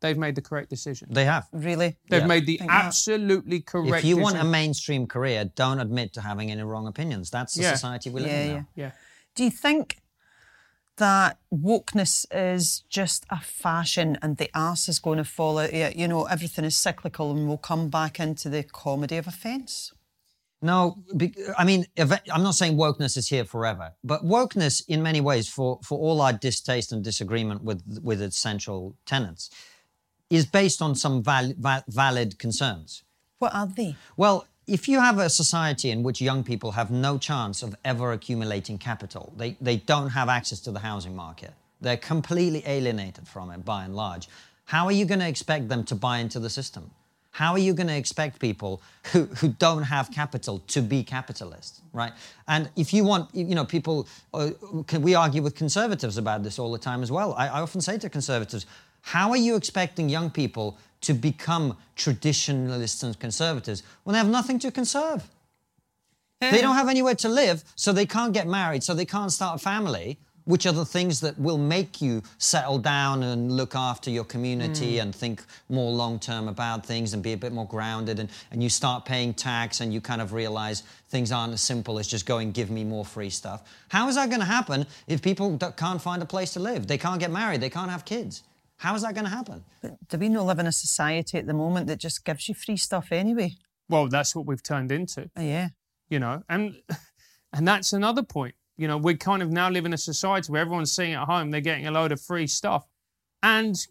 they've made the correct decision. They have. really? They've Yeah. made the Think that. absolutely correct If you want a mainstream career, don't admit to having any wrong opinions. That's the Yeah. society we live Yeah, in yeah. now. yeah. Do you think that wokeness is just a fashion and the ass is going to fall out? Yeah, you know, everything is cyclical and we'll come back into the comedy of offence? No, I mean, I'm not saying wokeness is here forever, but wokeness, in many ways, for, for all our distaste and disagreement with with its central tenets, is based on some val- va- valid concerns. What are they? Well, if you have a society in which young people have no chance of ever accumulating capital, they, they don't have access to the housing market, they're completely alienated from it by and large, how are you going to expect them to buy into the system? How are you going to expect people who, who don't have capital to be capitalists, right? And if you want, you know, people, uh, we argue with conservatives about this all the time as well? I, I often say to conservatives, how are you expecting young people to become traditionalists and conservatives when they have nothing to conserve? They don't have anywhere to live, so they can't get married, so they can't start a family, which are the things that will make you settle down and look after your community hmm. and think more long term about things and be a bit more grounded. And, and you start paying tax and you kind of realize things aren't as simple as just going, give me more free stuff. How is that going to happen if people can't find a place to live? They can't get married, they can't have kids. How is that going to happen? Do we not live in a society at the moment that just gives you free stuff anyway? Well, that's what we've turned into. Oh, yeah. you know and <laughs> and that's another point you know we kind of now live in a society where everyone's sitting at home they're getting a load of free stuff and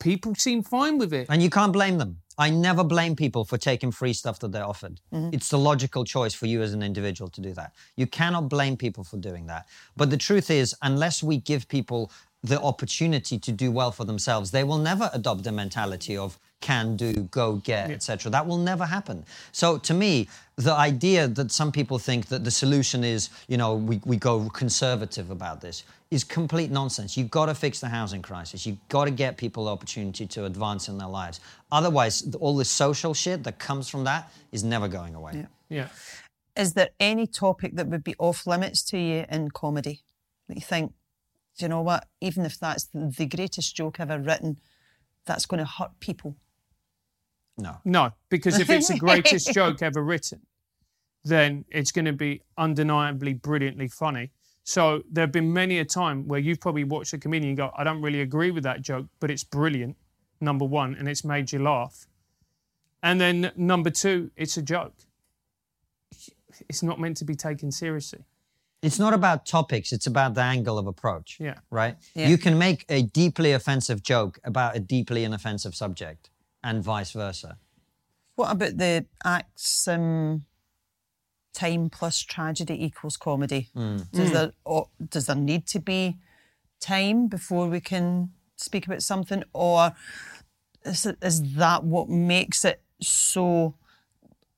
people seem fine with it And you can't blame them. I never blame people for taking free stuff that they're offered. Mm-hmm. It's the logical choice for you as an individual to do that. You cannot blame people for doing that. But the truth is, unless we give people the opportunity to do well for themselves, they will never adopt the mentality of can do, go get, etc. That will never happen. So to me, the idea that some people think that the solution is, you know, we, we go conservative about this is complete nonsense. You've got to fix the housing crisis. You've got to get people the opportunity to advance in their lives. Otherwise, all this social shit that comes from that is never going away. Yeah. yeah Is there any topic that would be off limits to you in comedy that you think, do you know what? Even if that's the, the greatest joke ever written, that's going to hurt people. No. no because if it's the <laughs> greatest joke ever written then it's going to be undeniably brilliantly funny so there have been many a time where you've probably watched a comedian and go i don't really agree with that joke but it's brilliant number one and it's made you laugh and then number two it's a joke it's not meant to be taken seriously It's not about topics, it's about the angle of approach. Yeah. Right? Yeah. You can make a deeply offensive joke about a deeply inoffensive subject and vice versa. What about the axiom time plus tragedy equals comedy? Hmm. Does hmm. there or does there need to be time before we can speak about something, or is, it, is that what makes it so?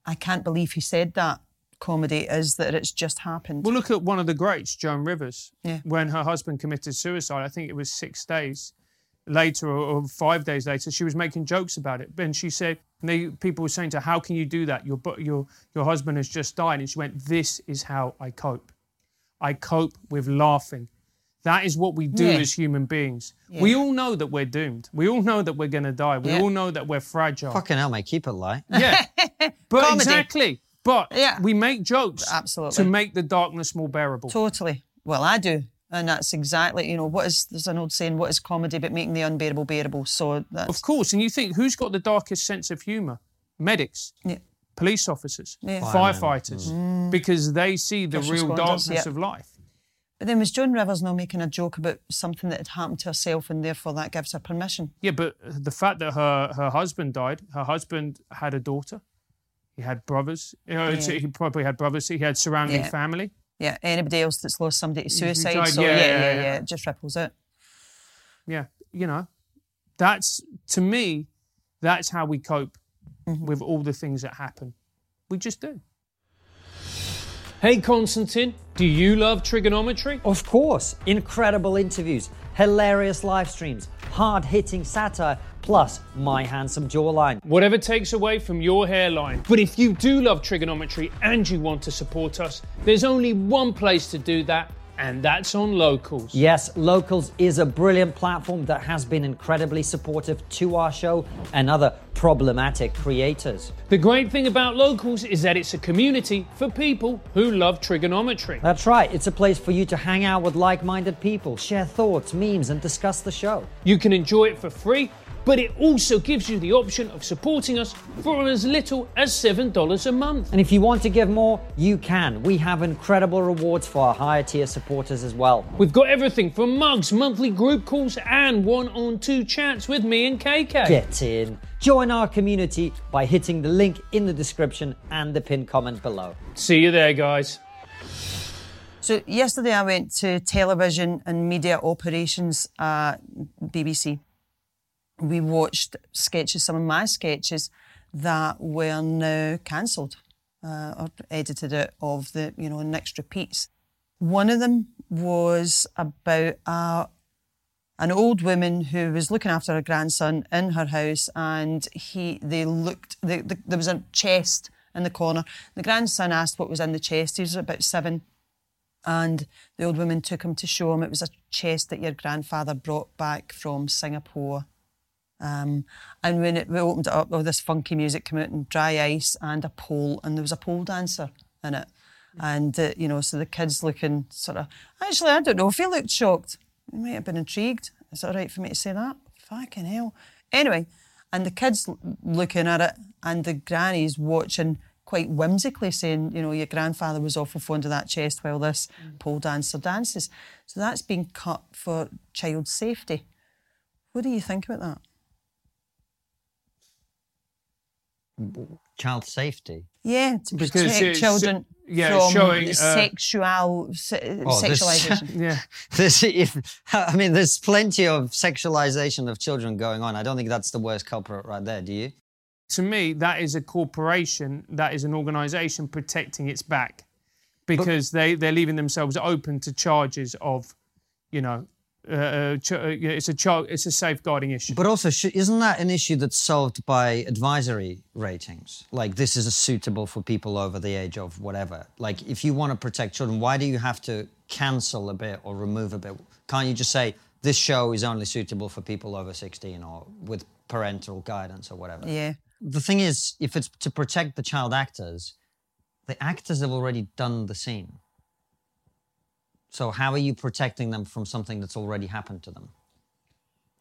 I can't believe he said that. Comedy is that it's just happened. Well, look at one of the greats, Joan Rivers. Yeah. When her husband committed suicide, I think it was six days later or, or five days later, she was making jokes about it. And she said, and they, people were saying to her, "How can you do that? Your bu- your your husband has just died." And she went, "This is how I cope. I cope with laughing." That is what we do Yeah. as human beings. We all know that we're doomed. We all know that we're going to die. We Yeah. all know that we're fragile. Fucking hell, mate, keep it light. Yeah. <laughs> but Comedy. exactly. But Yeah. we make jokes Absolutely. to make the darkness more bearable. Totally. Well, I do. And that's exactly, you know, what is, there's an old saying, what is comedy but making the unbearable bearable? So that's, Of course, and you think who's got the darkest sense of humour? Medics, Yeah. police officers, Yeah. firefighters, mm. because they see the First real responders, darkness yeah. of life. But then was Joan Rivers now making a joke about something that had happened to herself and therefore that gives her permission? Yeah, but the fact that her her husband died, her husband had a daughter, he had brothers. You know, Yeah. He probably had brothers. He had surrounding Yeah. family. Yeah, anybody else that's lost somebody to suicide. died, So yeah, yeah, yeah, yeah, yeah, yeah. it just ripples out. Yeah, you know, that's to me, that's how we cope Mm-hmm. with all the things that happen. We just do. Hey, Konstantin, do you love TRIGGERnometry? Of course, incredible interviews, hilarious live streams, hard hitting satire, plus my handsome jawline. Whatever takes away from your hairline. But if you do love TRIGGERnometry and you want to support us, there's only one place to do that, and that's on Locals. Yes, Locals is a brilliant platform that has been incredibly supportive to our show and other problematic creators. The great thing about Locals is that it's a community for people who love TRIGGERnometry. That's right, it's a place for you to hang out with like minded people, share thoughts, memes, and discuss the show. You can enjoy it for free, but it also gives you the option of supporting us for as little as $7 a month. And if you want to give more, you can. We have incredible rewards for our higher tier supporters as well. We've got everything from mugs, monthly group calls, and one on two chats with me and KK. Get in. Join our community by hitting the link in the description and the pinned comment below. See you there, guys. So yesterday I went to television and media operations uh, at BBC. We watched sketches, some of my sketches that were now cancelled uh, or edited out of the, you know, next repeats. One of them was about an old woman who was looking after her grandson in her house, and he they looked. They, the, there was a chest in the corner. The grandson asked what was in the chest. He was about seven, and the old woman took him to show him. It was a chest that your grandfather brought back from Singapore. Um, and when it, we opened it up, all this funky music came out and dry ice and a pole, and there was a pole dancer in it. And, uh, you know, so the kids looking sort of, actually, I don't know if he looked shocked. He might have been intrigued. Is it all right for me to say that? Fucking hell. Anyway, and the kids looking at it, and the grannies watching quite whimsically, saying, you know, your grandfather was awful fond of that chest while this pole dancer dances. So that's been cut for child safety. What do you think about that? Child safety. Yeah, to Because protect children yeah, from showing, uh, sexual se- Oh, sexualization. <laughs> Yeah. There's, if, I mean, there's plenty of sexualization of children going on. I don't think that's the worst culprit right there. Do you? to me, that is a corporation, that is an organization protecting its back because they, they're leaving themselves open to charges of, you know, uh, uh, ch- uh, it's a child, it's a safeguarding issue. But also, sh- isn't that an issue that's solved by advisory ratings? Like, this is suitable for people over the age of whatever. Like, if you want to protect children, why do you have to cancel a bit or remove a bit? Can't you just say this show is only suitable for people over 16 or with parental guidance or whatever? Yeah. The thing is, if it's to protect the child actors, the actors have already done the scene. So, how are you protecting them from something that's already happened to them?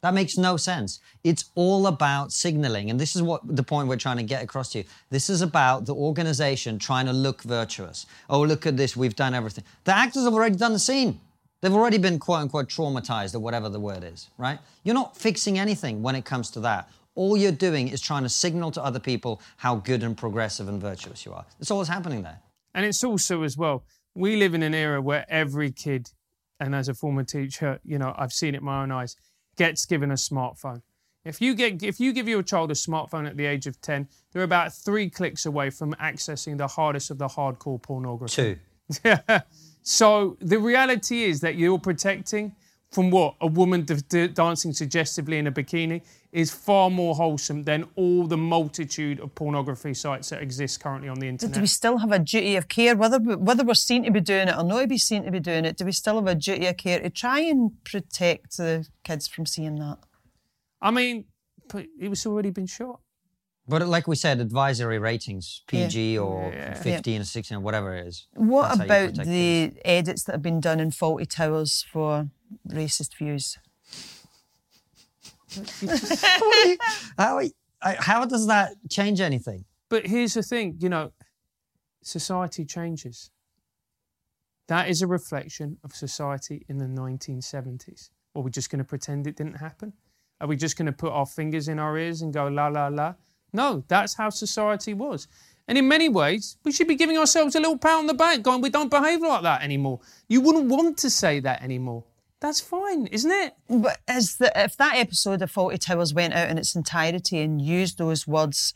That makes no sense. It's all about signaling. And this is what the point we're trying to get across to you. This is about the organization trying to look virtuous. Oh, look at this, we've done everything. The actors have already done the scene. They've already been quote unquote traumatized or whatever the word is, right? You're not fixing anything when it comes to that. All you're doing is trying to signal to other people how good and progressive and virtuous you are. That's all that's happening there. And it's also as well, we live in an era where every kid, and as a former teacher, you know, I've seen it in my own eyes, gets given a smartphone. If you get if you give your child a smartphone at the age of 10, they're about three clicks away from accessing the hardest of the hardcore pornography. Two. <laughs> So the reality is that you're protecting from what a woman d- d- dancing suggestively in a bikini is far more wholesome than all the multitude of pornography sites that exist currently on the internet. Do we still have a duty of care, whether whether we're seen to be doing it or not to be seen to be doing it? Do we still have a duty of care to try and protect the kids from seeing that? I mean, but it was already been shot. But like we said, advisory ratings, PG or Yeah. 15 or 16 or whatever it is. What That's about the kids. edits that have been done in Fawlty Towers for racist views? <laughs> how, how does that change anything? But here's the thing, you know, society changes. That is a reflection of society in the 1970s. Are we just going to pretend it didn't happen? Are we just going to put our fingers in our ears and go la la la? No, that's how society was. And in many ways, we should be giving ourselves a little pat on the back, going, we don't behave like that anymore. You wouldn't want to say that anymore. That's fine, isn't it? But is the, if that episode of Fawlty Towers went out in its entirety and used those words,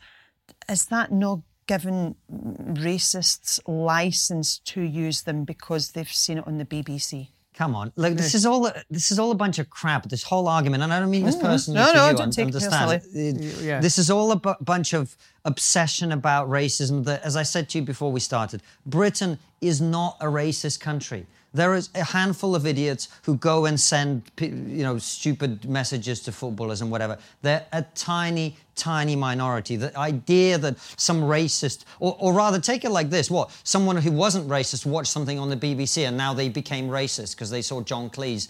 is that not giving racists license to use them because they've seen it on the BBC? Come on, look, this is all this is all a bunch of crap. This whole argument, and I don't mean this mm-hmm. personally No, no, you. don't take it understand. personally. Yeah. This is all a bu- bunch of obsession about racism. That, as I said to you before we started, Britain is not a racist country. There is a handful of idiots who go and send, you know, stupid messages to footballers and whatever. They're a tiny, tiny minority. The idea that some racist, or, or rather, take it like this: what someone who wasn't racist watched something on the BBC and now they became racist because they saw John Cleese.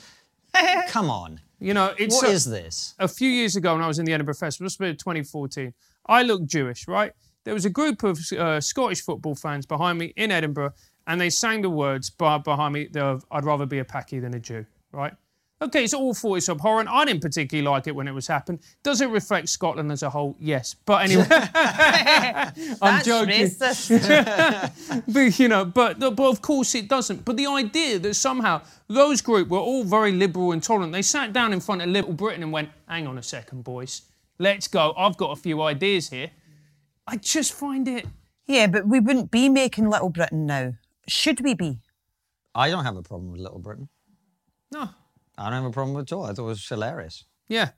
<laughs> Come on, You know, it's what a- is this? a few years ago when I was in the Edinburgh Festival, this was 2014, I looked Jewish, right? There was a group of uh, Scottish football fans behind me in Edinburgh, and they sang the words be- behind me, I'd rather be a Paki than a Jew, right? Okay, it's awful, it's abhorrent. I didn't particularly like it when it was happened. Does it reflect Scotland as a whole? Yes. But anyway, <laughs> <laughs> I'm That's joking. racist. <laughs> but you know, but but of course it doesn't. But the idea that somehow those group were all very liberal and tolerant, they sat down in front of Little Britain and went, "Hang on a second, boys, let's go. I've got a few ideas here." I just find it. Yeah, but we wouldn't be making Little Britain now. Should we be? I don't have a problem with Little Britain. No. I don't have a problem at all. I thought it was hilarious. Yeah.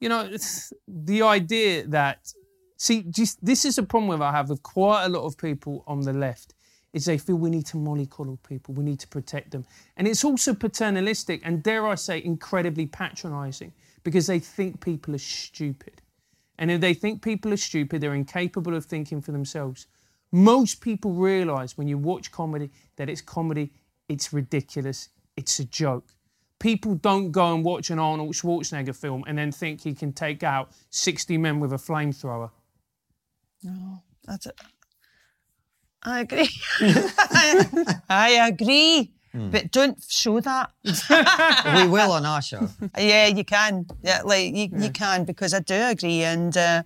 You know, it's the idea that, see, just, this is a problem that I have with quite a lot of people on the left, is they feel we need to mollycoddle people, we need to protect them. And it's also paternalistic and, dare I say, incredibly patronising because they think people are stupid. And if they think people are stupid, they're incapable of thinking for themselves. Most people realise when you watch comedy that it's comedy, it's ridiculous, it's a joke. People don't go and watch an Arnold Schwarzenegger film and then think he can take out 60 men with a flamethrower. No, that's it. I agree. <laughs> I agree. But don't show that. <laughs> we will on our show. Yeah, you can. Yeah, like you, you can because I do agree, and uh,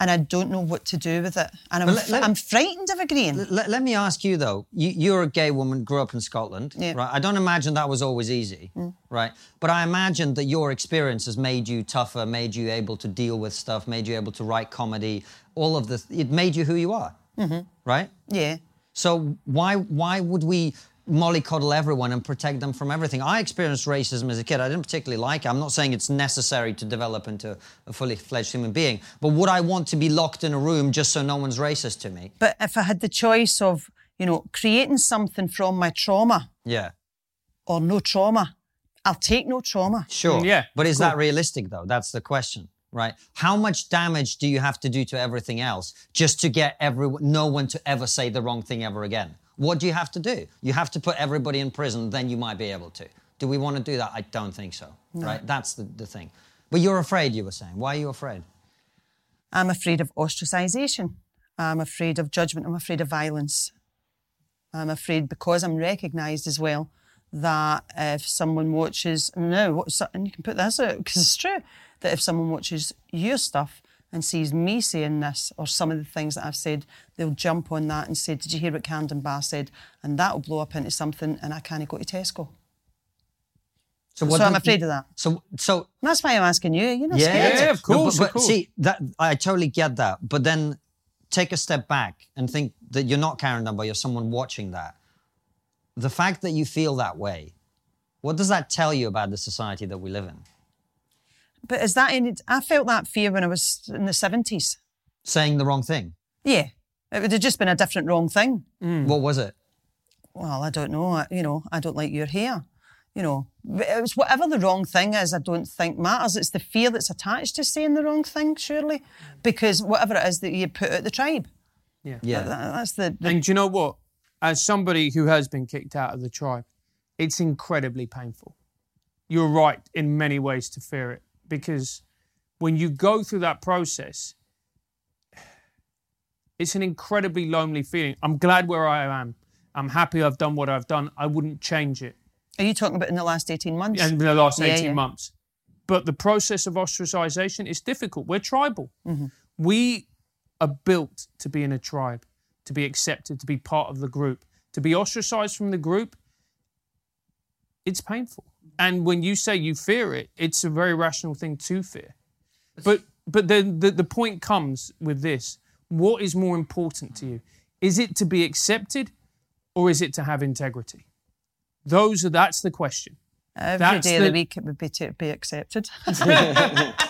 and I don't know what to do with it, and I'm, let- let- I'm frightened of agreeing. Let, let me ask you though. You, you're a gay woman, grew up in Scotland, Yeah. right? I don't imagine that was always easy, mm. right? But I imagine that your experience has made you tougher, made you able to deal with stuff, made you able to write comedy. All of this, it made you who you are, mm-hmm. right? yeah, So why why would we mollycoddle everyone and protect them from everything? I experienced racism as a kid. I didn't particularly like it. I'm not saying it's necessary to develop into a fully fledged human being, but would I want to be locked in a room just so no one's racist to me? but if I had the choice of you know creating something from my trauma Yeah. or no trauma, I'll take no trauma. Sure. Mm, yeah, But is cool. that realistic though? That's the question, right? How much damage do you have to do to everything else just to get everyone, no one to ever say the wrong thing ever again? What do you have to do? You have to put everybody in prison, then you might be able to. Do we want to do that? I don't think so, right? That's the, the thing. But you're afraid, you were saying. Why are you afraid? I'm afraid of ostracization. I'm afraid of judgment. I'm afraid of violence. I'm afraid because I'm recognised as well that if someone watches, no, and you can put this out because it's true, that if someone watches your stuff and sees me saying this or some of the things that I've said, they'll jump on that and say, Did you hear what Karen Dunbar said? And that'll blow up into something and I can't go to Tesco. So, So I'm do- afraid of that. So, so And that's why I'm asking you. You're not yeah, scared. Yeah, of course, but, of course. see, that I totally get that. But then take a step back and think that you're not Karen Dunbar, you're someone watching that. The fact that you feel that way, what does that tell you about the society that we live in? But is that in I felt that fear when I was in the 70s. Saying the wrong thing. Yeah. It would have just been a different wrong thing. Hmm. What was it? Well, I don't know. I, you know, I don't like your hair. You know, But it was whatever the wrong thing is, I don't think matters. It's the fear that's attached to saying the wrong thing, surely. Because whatever it is that you put out the tribe, Yeah. Yeah. that- that's the. the And do you know what? As somebody who has been kicked out of the tribe, it's incredibly painful. You're right in many ways to fear it because when you go through that process, it's an incredibly lonely feeling. I'm glad where I am. I'm happy I've done what I've done. I wouldn't change it are you talking about in the last 18 months? in the last Yeah, 18 yeah. months. But the process of ostracization is difficult. We're tribal. Mm-hmm. We are built to be in a tribe, to be accepted, to be part of the group. To be ostracized from the group, it's painful. And when you say you fear it, it's a very rational thing to fear. But but then the, the point comes with this. What is more important to you? Is it to be accepted or is it to have integrity? Those are that's the question. Every that's day of the- the week it would be to be accepted. <laughs> <laughs>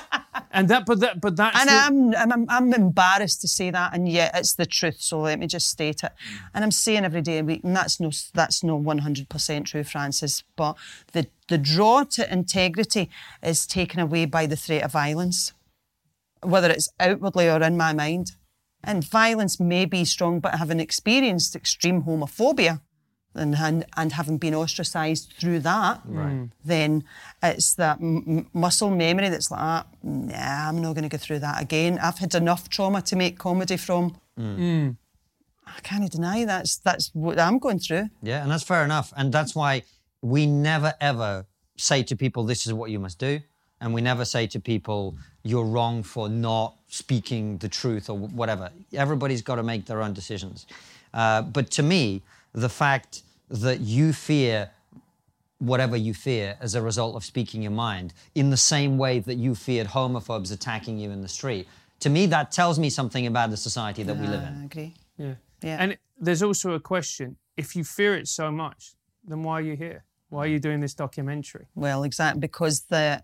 And that but that but that's And the- I'm, I'm, I'm- embarrassed to say that, and yet it's the truth. So let me just state it. And I'm saying every day a week, and that's no, that's no 100% true, Francis. But the the draw to integrity is taken away by the threat of violence, whether it's outwardly or in my mind. And violence may be strong, but having experienced extreme homophobia. And, and, and having been ostracised through that, then it's that m- m- muscle memory that's like, ah, nah, I'm not going to go through that again. I've had enough trauma to make comedy from. I can't deny that's that's what I'm going through. Yeah, and that's fair enough. And that's why we never ever say to people, this is what you must do. And we never say to people, you're wrong for not speaking the truth or whatever. Everybody's got to make their own decisions. Uh, but to me, the fact that you fear whatever you fear as a result of speaking your mind in the same way that you feared homophobes attacking you in the street To me, that tells me something about the society that we live in. Ah, I agree. Yeah. Yeah. And there's also a question if you fear it so much, then why are you here? Why are you doing this documentary? Well, exactly because the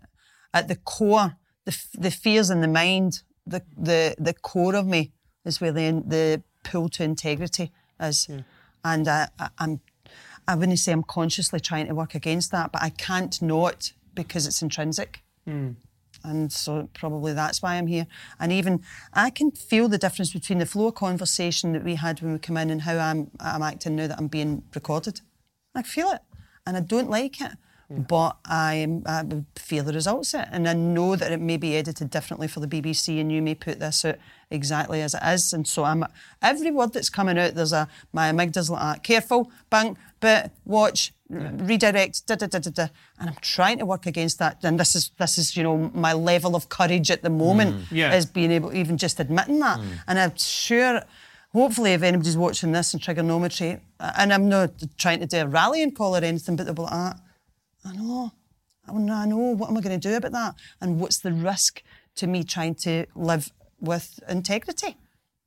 at the core, the the fears in the mind, the the the core of me is where the the pull to integrity is, and I, I, I'm I wouldn't say I'm consciously trying to work against that, but I can't not because it's intrinsic. Hmm. And so probably that's why I'm here. And even I can feel the difference between the flow of conversation that we had when we come in and how I'm I'm acting now that I'm being recorded. I feel it, and I don't like it. But I, am- I fear the results it, and I know that it may be edited differently for the BBC, and you may put this out exactly as it is. And so I'm every word that's coming out. There's a my amygdala's like that. Careful, bang, but watch, r- redirect, da da da da da. And I'm trying to work against that. And this is this is you know my level of courage at the moment mm. Yeah. is being able even just admitting that. Mm. And I'm sure. Hopefully, if anybody's watching this in TRIGGERnometry, and I'm not trying to do a rallying call or anything, but they'll be like, ah, I know. I know, What am I going to do about that? And what's the risk to me trying to live with integrity?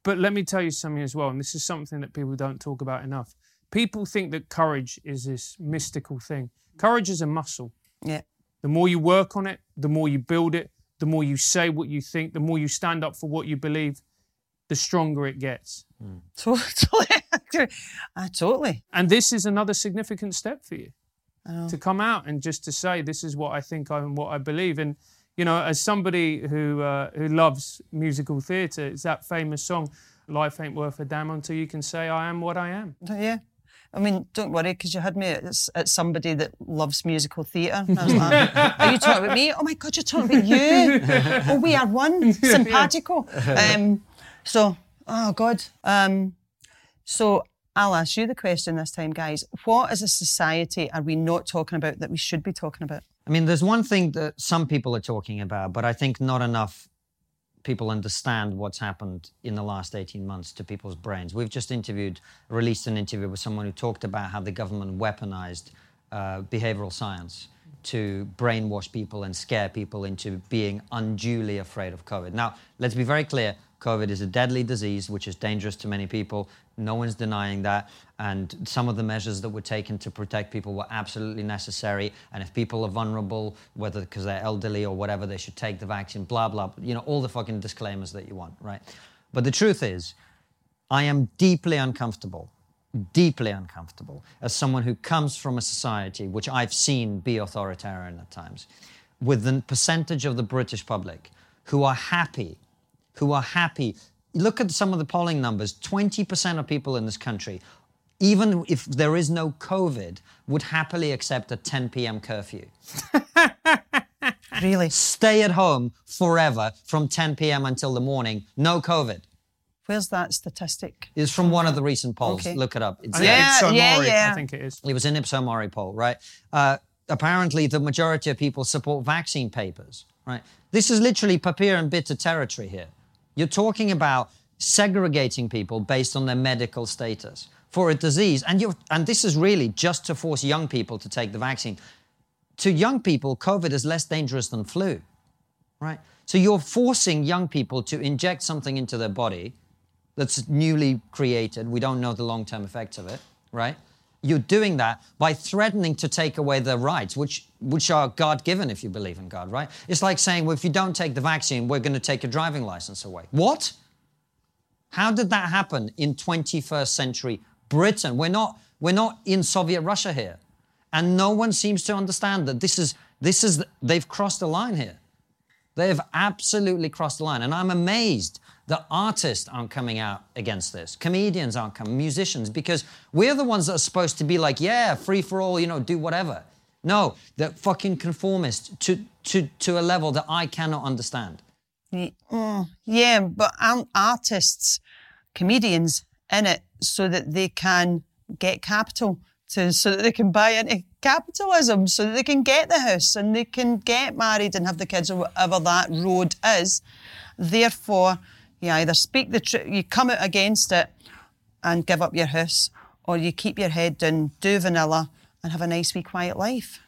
But let me tell you something as well, and this is something that people don't talk about enough. People think that courage is this mystical thing. Courage is a muscle. Yeah. The more you work on it, the more you build it, the more you say what you think, the more you stand up for what you believe, the stronger it gets. Mm. <laughs> Totally. I totally. And this is another significant step for you to come out and just to say, this is what I think and what I believe. And, you know, as somebody who, uh, who loves musical theatre, it's that famous song, Life Ain't Worth a Damn Until You Can Say I Am What I Am. Yeah. I mean, don't worry, because you had me at, at somebody that loves musical theatre. Like, <laughs> are you talking about me? Oh my God, you're talking about you. <laughs> oh, we are one. Simpatico. Um, so, oh God. Um, so I'll ask you the question this time, guys. What as a society are we not talking about that we should be talking about? I mean, there's one thing that some people are talking about, but I think not enough people understand what's happened in the last 18 months to people's brains. We've just interviewed, released an interview with someone who talked about how the government weaponized uh, behavioral science to brainwash people and scare people into being unduly afraid of COVID. Now, let's be very clear COVID is a deadly disease which is dangerous to many people. No one's denying that. And some of the measures that were taken to protect people were absolutely necessary. And if people are vulnerable, whether because they're elderly or whatever, they should take the vaccine, blah, blah. You know, all the fucking disclaimers that you want, right? But the truth is, I am deeply uncomfortable, deeply uncomfortable as someone who comes from a society which I've seen be authoritarian at times, with the percentage of the British public who are happy, who are happy. Look at some of the polling numbers 20% of people in this country, even if there is no COVID, would happily accept a 10 p.m. curfew. <laughs> Really? Stay at home forever from 10 p.m. until the morning, no COVID. Where's that statistic? It's from one of the recent polls. Okay. Look it up. It's I think Yeah, Ipsos yeah, Mori, yeah. I think it is. It was an Ipsos Mori poll, right? Uh, apparently, the majority of people support vaccine papers, right? This is literally papier and bitter territory here. You're talking about segregating people based on their medical status for a disease, and you and this is really just to force young people to take the vaccine. To young people, COVID is less dangerous than flu, right? So you're forcing young people to inject something into their body that's newly created. We don't know the long term effects of it, right? You're doing that by threatening to take away their rights, which, which are God given if you believe in God, right? It's like saying, well, if you don't take the vaccine, we're going to take your driving license away. What? How did that happen in 21st century Britain? We're not, we're not in Soviet Russia here. And no one seems to understand that this is, this is, they've crossed the line here. They have absolutely crossed the line. And I'm amazed that artists aren't coming out against this. Comedians aren't coming, musicians, because we're the ones that are supposed to be like, yeah, free for all, you know, do whatever. No, they're fucking conformist to, to, to a level that I cannot understand. Mm, Yeah, but aren't artists, comedians in it so that they can get capital to so that they can buy into capitalism, so that they can get the house and they can get married and have the kids or whatever that road is. Therefore, you either speak the truth, you come out against it and give up your house, or you keep your head down, do vanilla, and have a nice wee quiet life.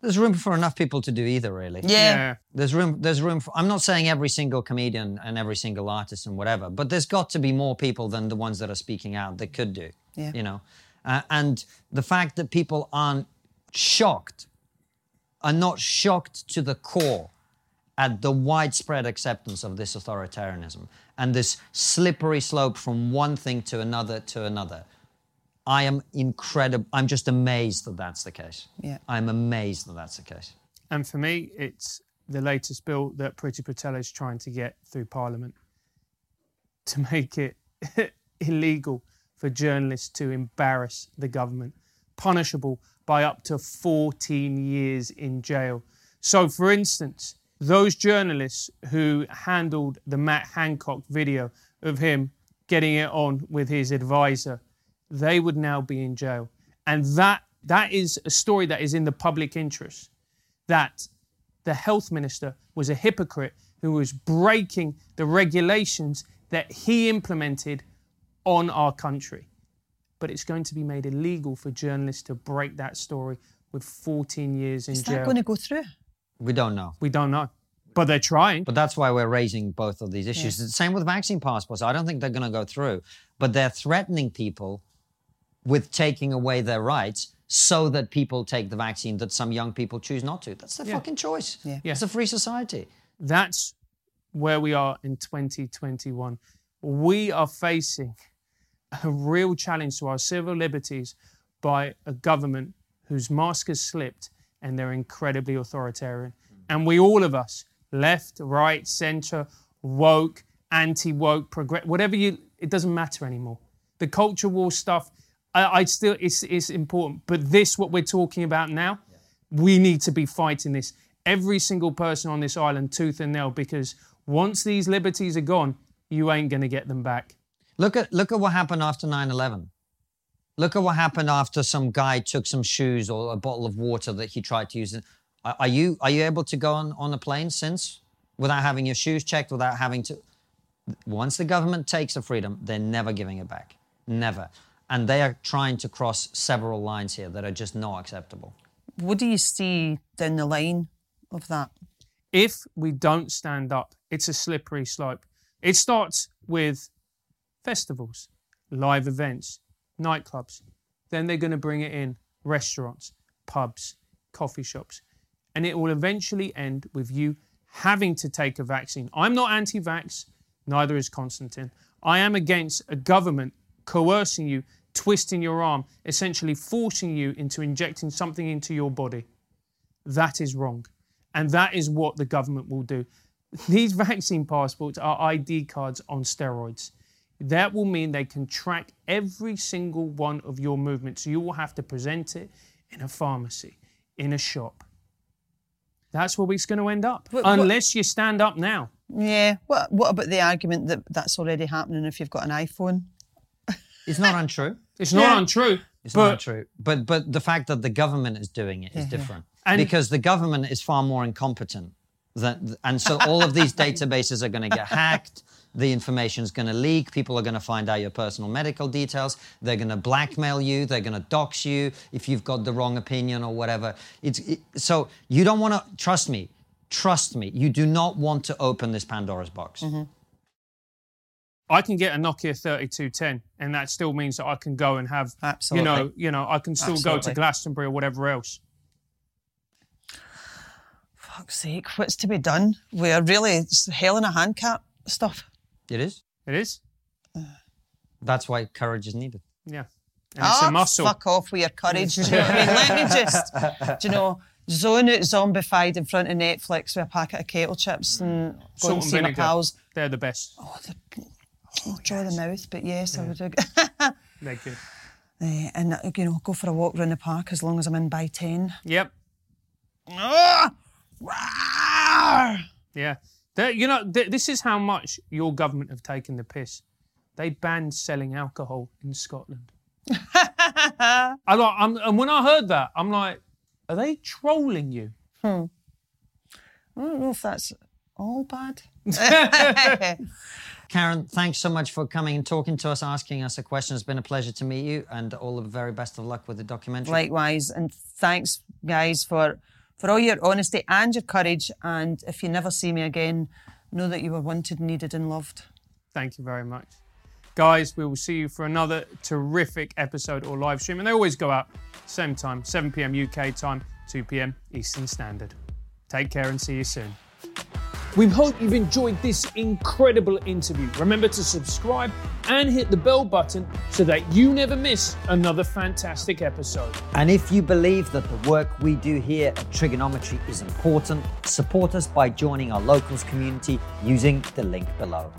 There's room for enough people to do either, really. Yeah. There's room. There's room for. I'm not saying every single comedian and every single artist and whatever, but there's got to be more people than the ones that are speaking out that could do. Yeah. You know, uh, and the fact that people aren't shocked, are not shocked to the core at the widespread acceptance of this authoritarianism and this slippery slope from one thing to another to another. I am incredible. I'm just amazed that that's the case. Yeah. I'm amazed that that's the case. And for me, it's the latest bill that Priti Patel is trying to get through Parliament to make it <laughs> illegal for journalists to embarrass the government, punishable by up to 14 years in jail. So, for instance, those journalists who handled the Matt Hancock video of him getting it on with his advisor, they would now be in jail. And that that is a story that is in the public interest. That the health minister was a hypocrite who was breaking the regulations that he implemented on our country. But it's going to be made illegal for journalists to break that story with 14 years in jail. Is jail. that going to go through? We don't know. We don't know. But they're trying. But that's why we're raising both of these issues. It's the same with vaccine passports. I don't think they're going to go through, but they're threatening people with taking away their rights so that people take the vaccine that some young people choose not to. That's their fucking choice. Yeah. Yeah. It's a free society. That's where we are in 2021. We are facing a real challenge to our civil liberties by a government whose mask has slipped and they're incredibly authoritarian. And we, all of us, left, right, centre, woke, anti woke, progress, whatever you, it doesn't matter anymore. The culture war stuff, I, I still, it's, it's important. But this, what we're talking about now, we need to be fighting this. Every single person on this island, tooth and nail, because once these liberties are gone, you ain't going to get them back. Look at look at what happened after 9/11. Look at what happened after some guy took some shoes or a bottle of water that he tried to use. Are are you are you able to go on, on a plane since without having your shoes checked, without having to? Once the government takes the freedom, they're never giving it back, never. And they are trying to cross several lines here that are just not acceptable. What do you see down the line of that? if we don't stand up, it's a slippery slope. It starts with festivals, live events, nightclubs. Then they're going to bring it in restaurants, pubs, coffee shops. And it will eventually end with you having to take a vaccine. I'm not anti vax, neither is Konstantin. I am against a government coercing you, twisting your arm, essentially forcing you into injecting something into your body. That is wrong. And that is what the government will do. These <laughs> vaccine passports are ID cards on steroids. That will mean they can track every single one of your movements. You will have to present it in a pharmacy, in a shop. That's where it's going to end up, But what- unless you stand up now. Yeah. What What about the argument that that's already happening if you've got an iPhone? It's not untrue. It's not untrue. It's but not true. But but the fact that the government is doing it is different. And- because the government is far more incompetent. Than, and so all of these <laughs> databases are going to get hacked. The information is going to leak. People are going to find out your personal medical details. They're going to blackmail you. They're going to dox you if you've got the wrong opinion or whatever. It's it, so you don't want to trust me. Trust me. You do not want to open this Pandora's box. Mm-hmm. I can get a Nokia 3210, and that still means that I can go and have, Absolutely. you know, you know, I can still go to Glastonbury or whatever else. Fuck's sake, what's to be done? We're really it's hell in a handcart stuff. It is. It is, That's why courage is needed. yeah, and it's Ah, a muscle. Fuck off with your courage. Do you know what I mean? Let me just, do you know, zone out zombified in front of Netflix with a packet of kettle chips and go Salt and and see my vinegar. pals. They're the best. Oh, the, oh, draw the mouth, but yes, I would. do. <laughs> They're good. Eh, and uh, you know, go for a walk around the park as long as I'm in by ten. Yep. Ah! Rawr! Yeah. They're- you know, th- this is how much your government have taken the piss. They banned selling alcohol in Scotland. <laughs> I like, I'm, and when I heard that, I'm like, are they trolling you? I don't know if that's all bad. <laughs> Karen, thanks so much for coming and talking to us, asking us a question. It's been a pleasure to meet you, and all the very best of luck with the documentary. Likewise, and thanks, guys, for for all your honesty and your courage. And if you never see me again, know that you were wanted, needed, and loved. Thank you very much. Guys, we will see you for another terrific episode or live stream. And they always go out same time, 7 p.m. UK time, 2 p.m. Eastern Standard. Take care and see you soon. We hope you've enjoyed this incredible interview. Remember to subscribe and hit the bell button so that you never miss another fantastic episode. And if you believe that the work we do here at TRIGGERnometry is important, support us by joining our locals community using the link below.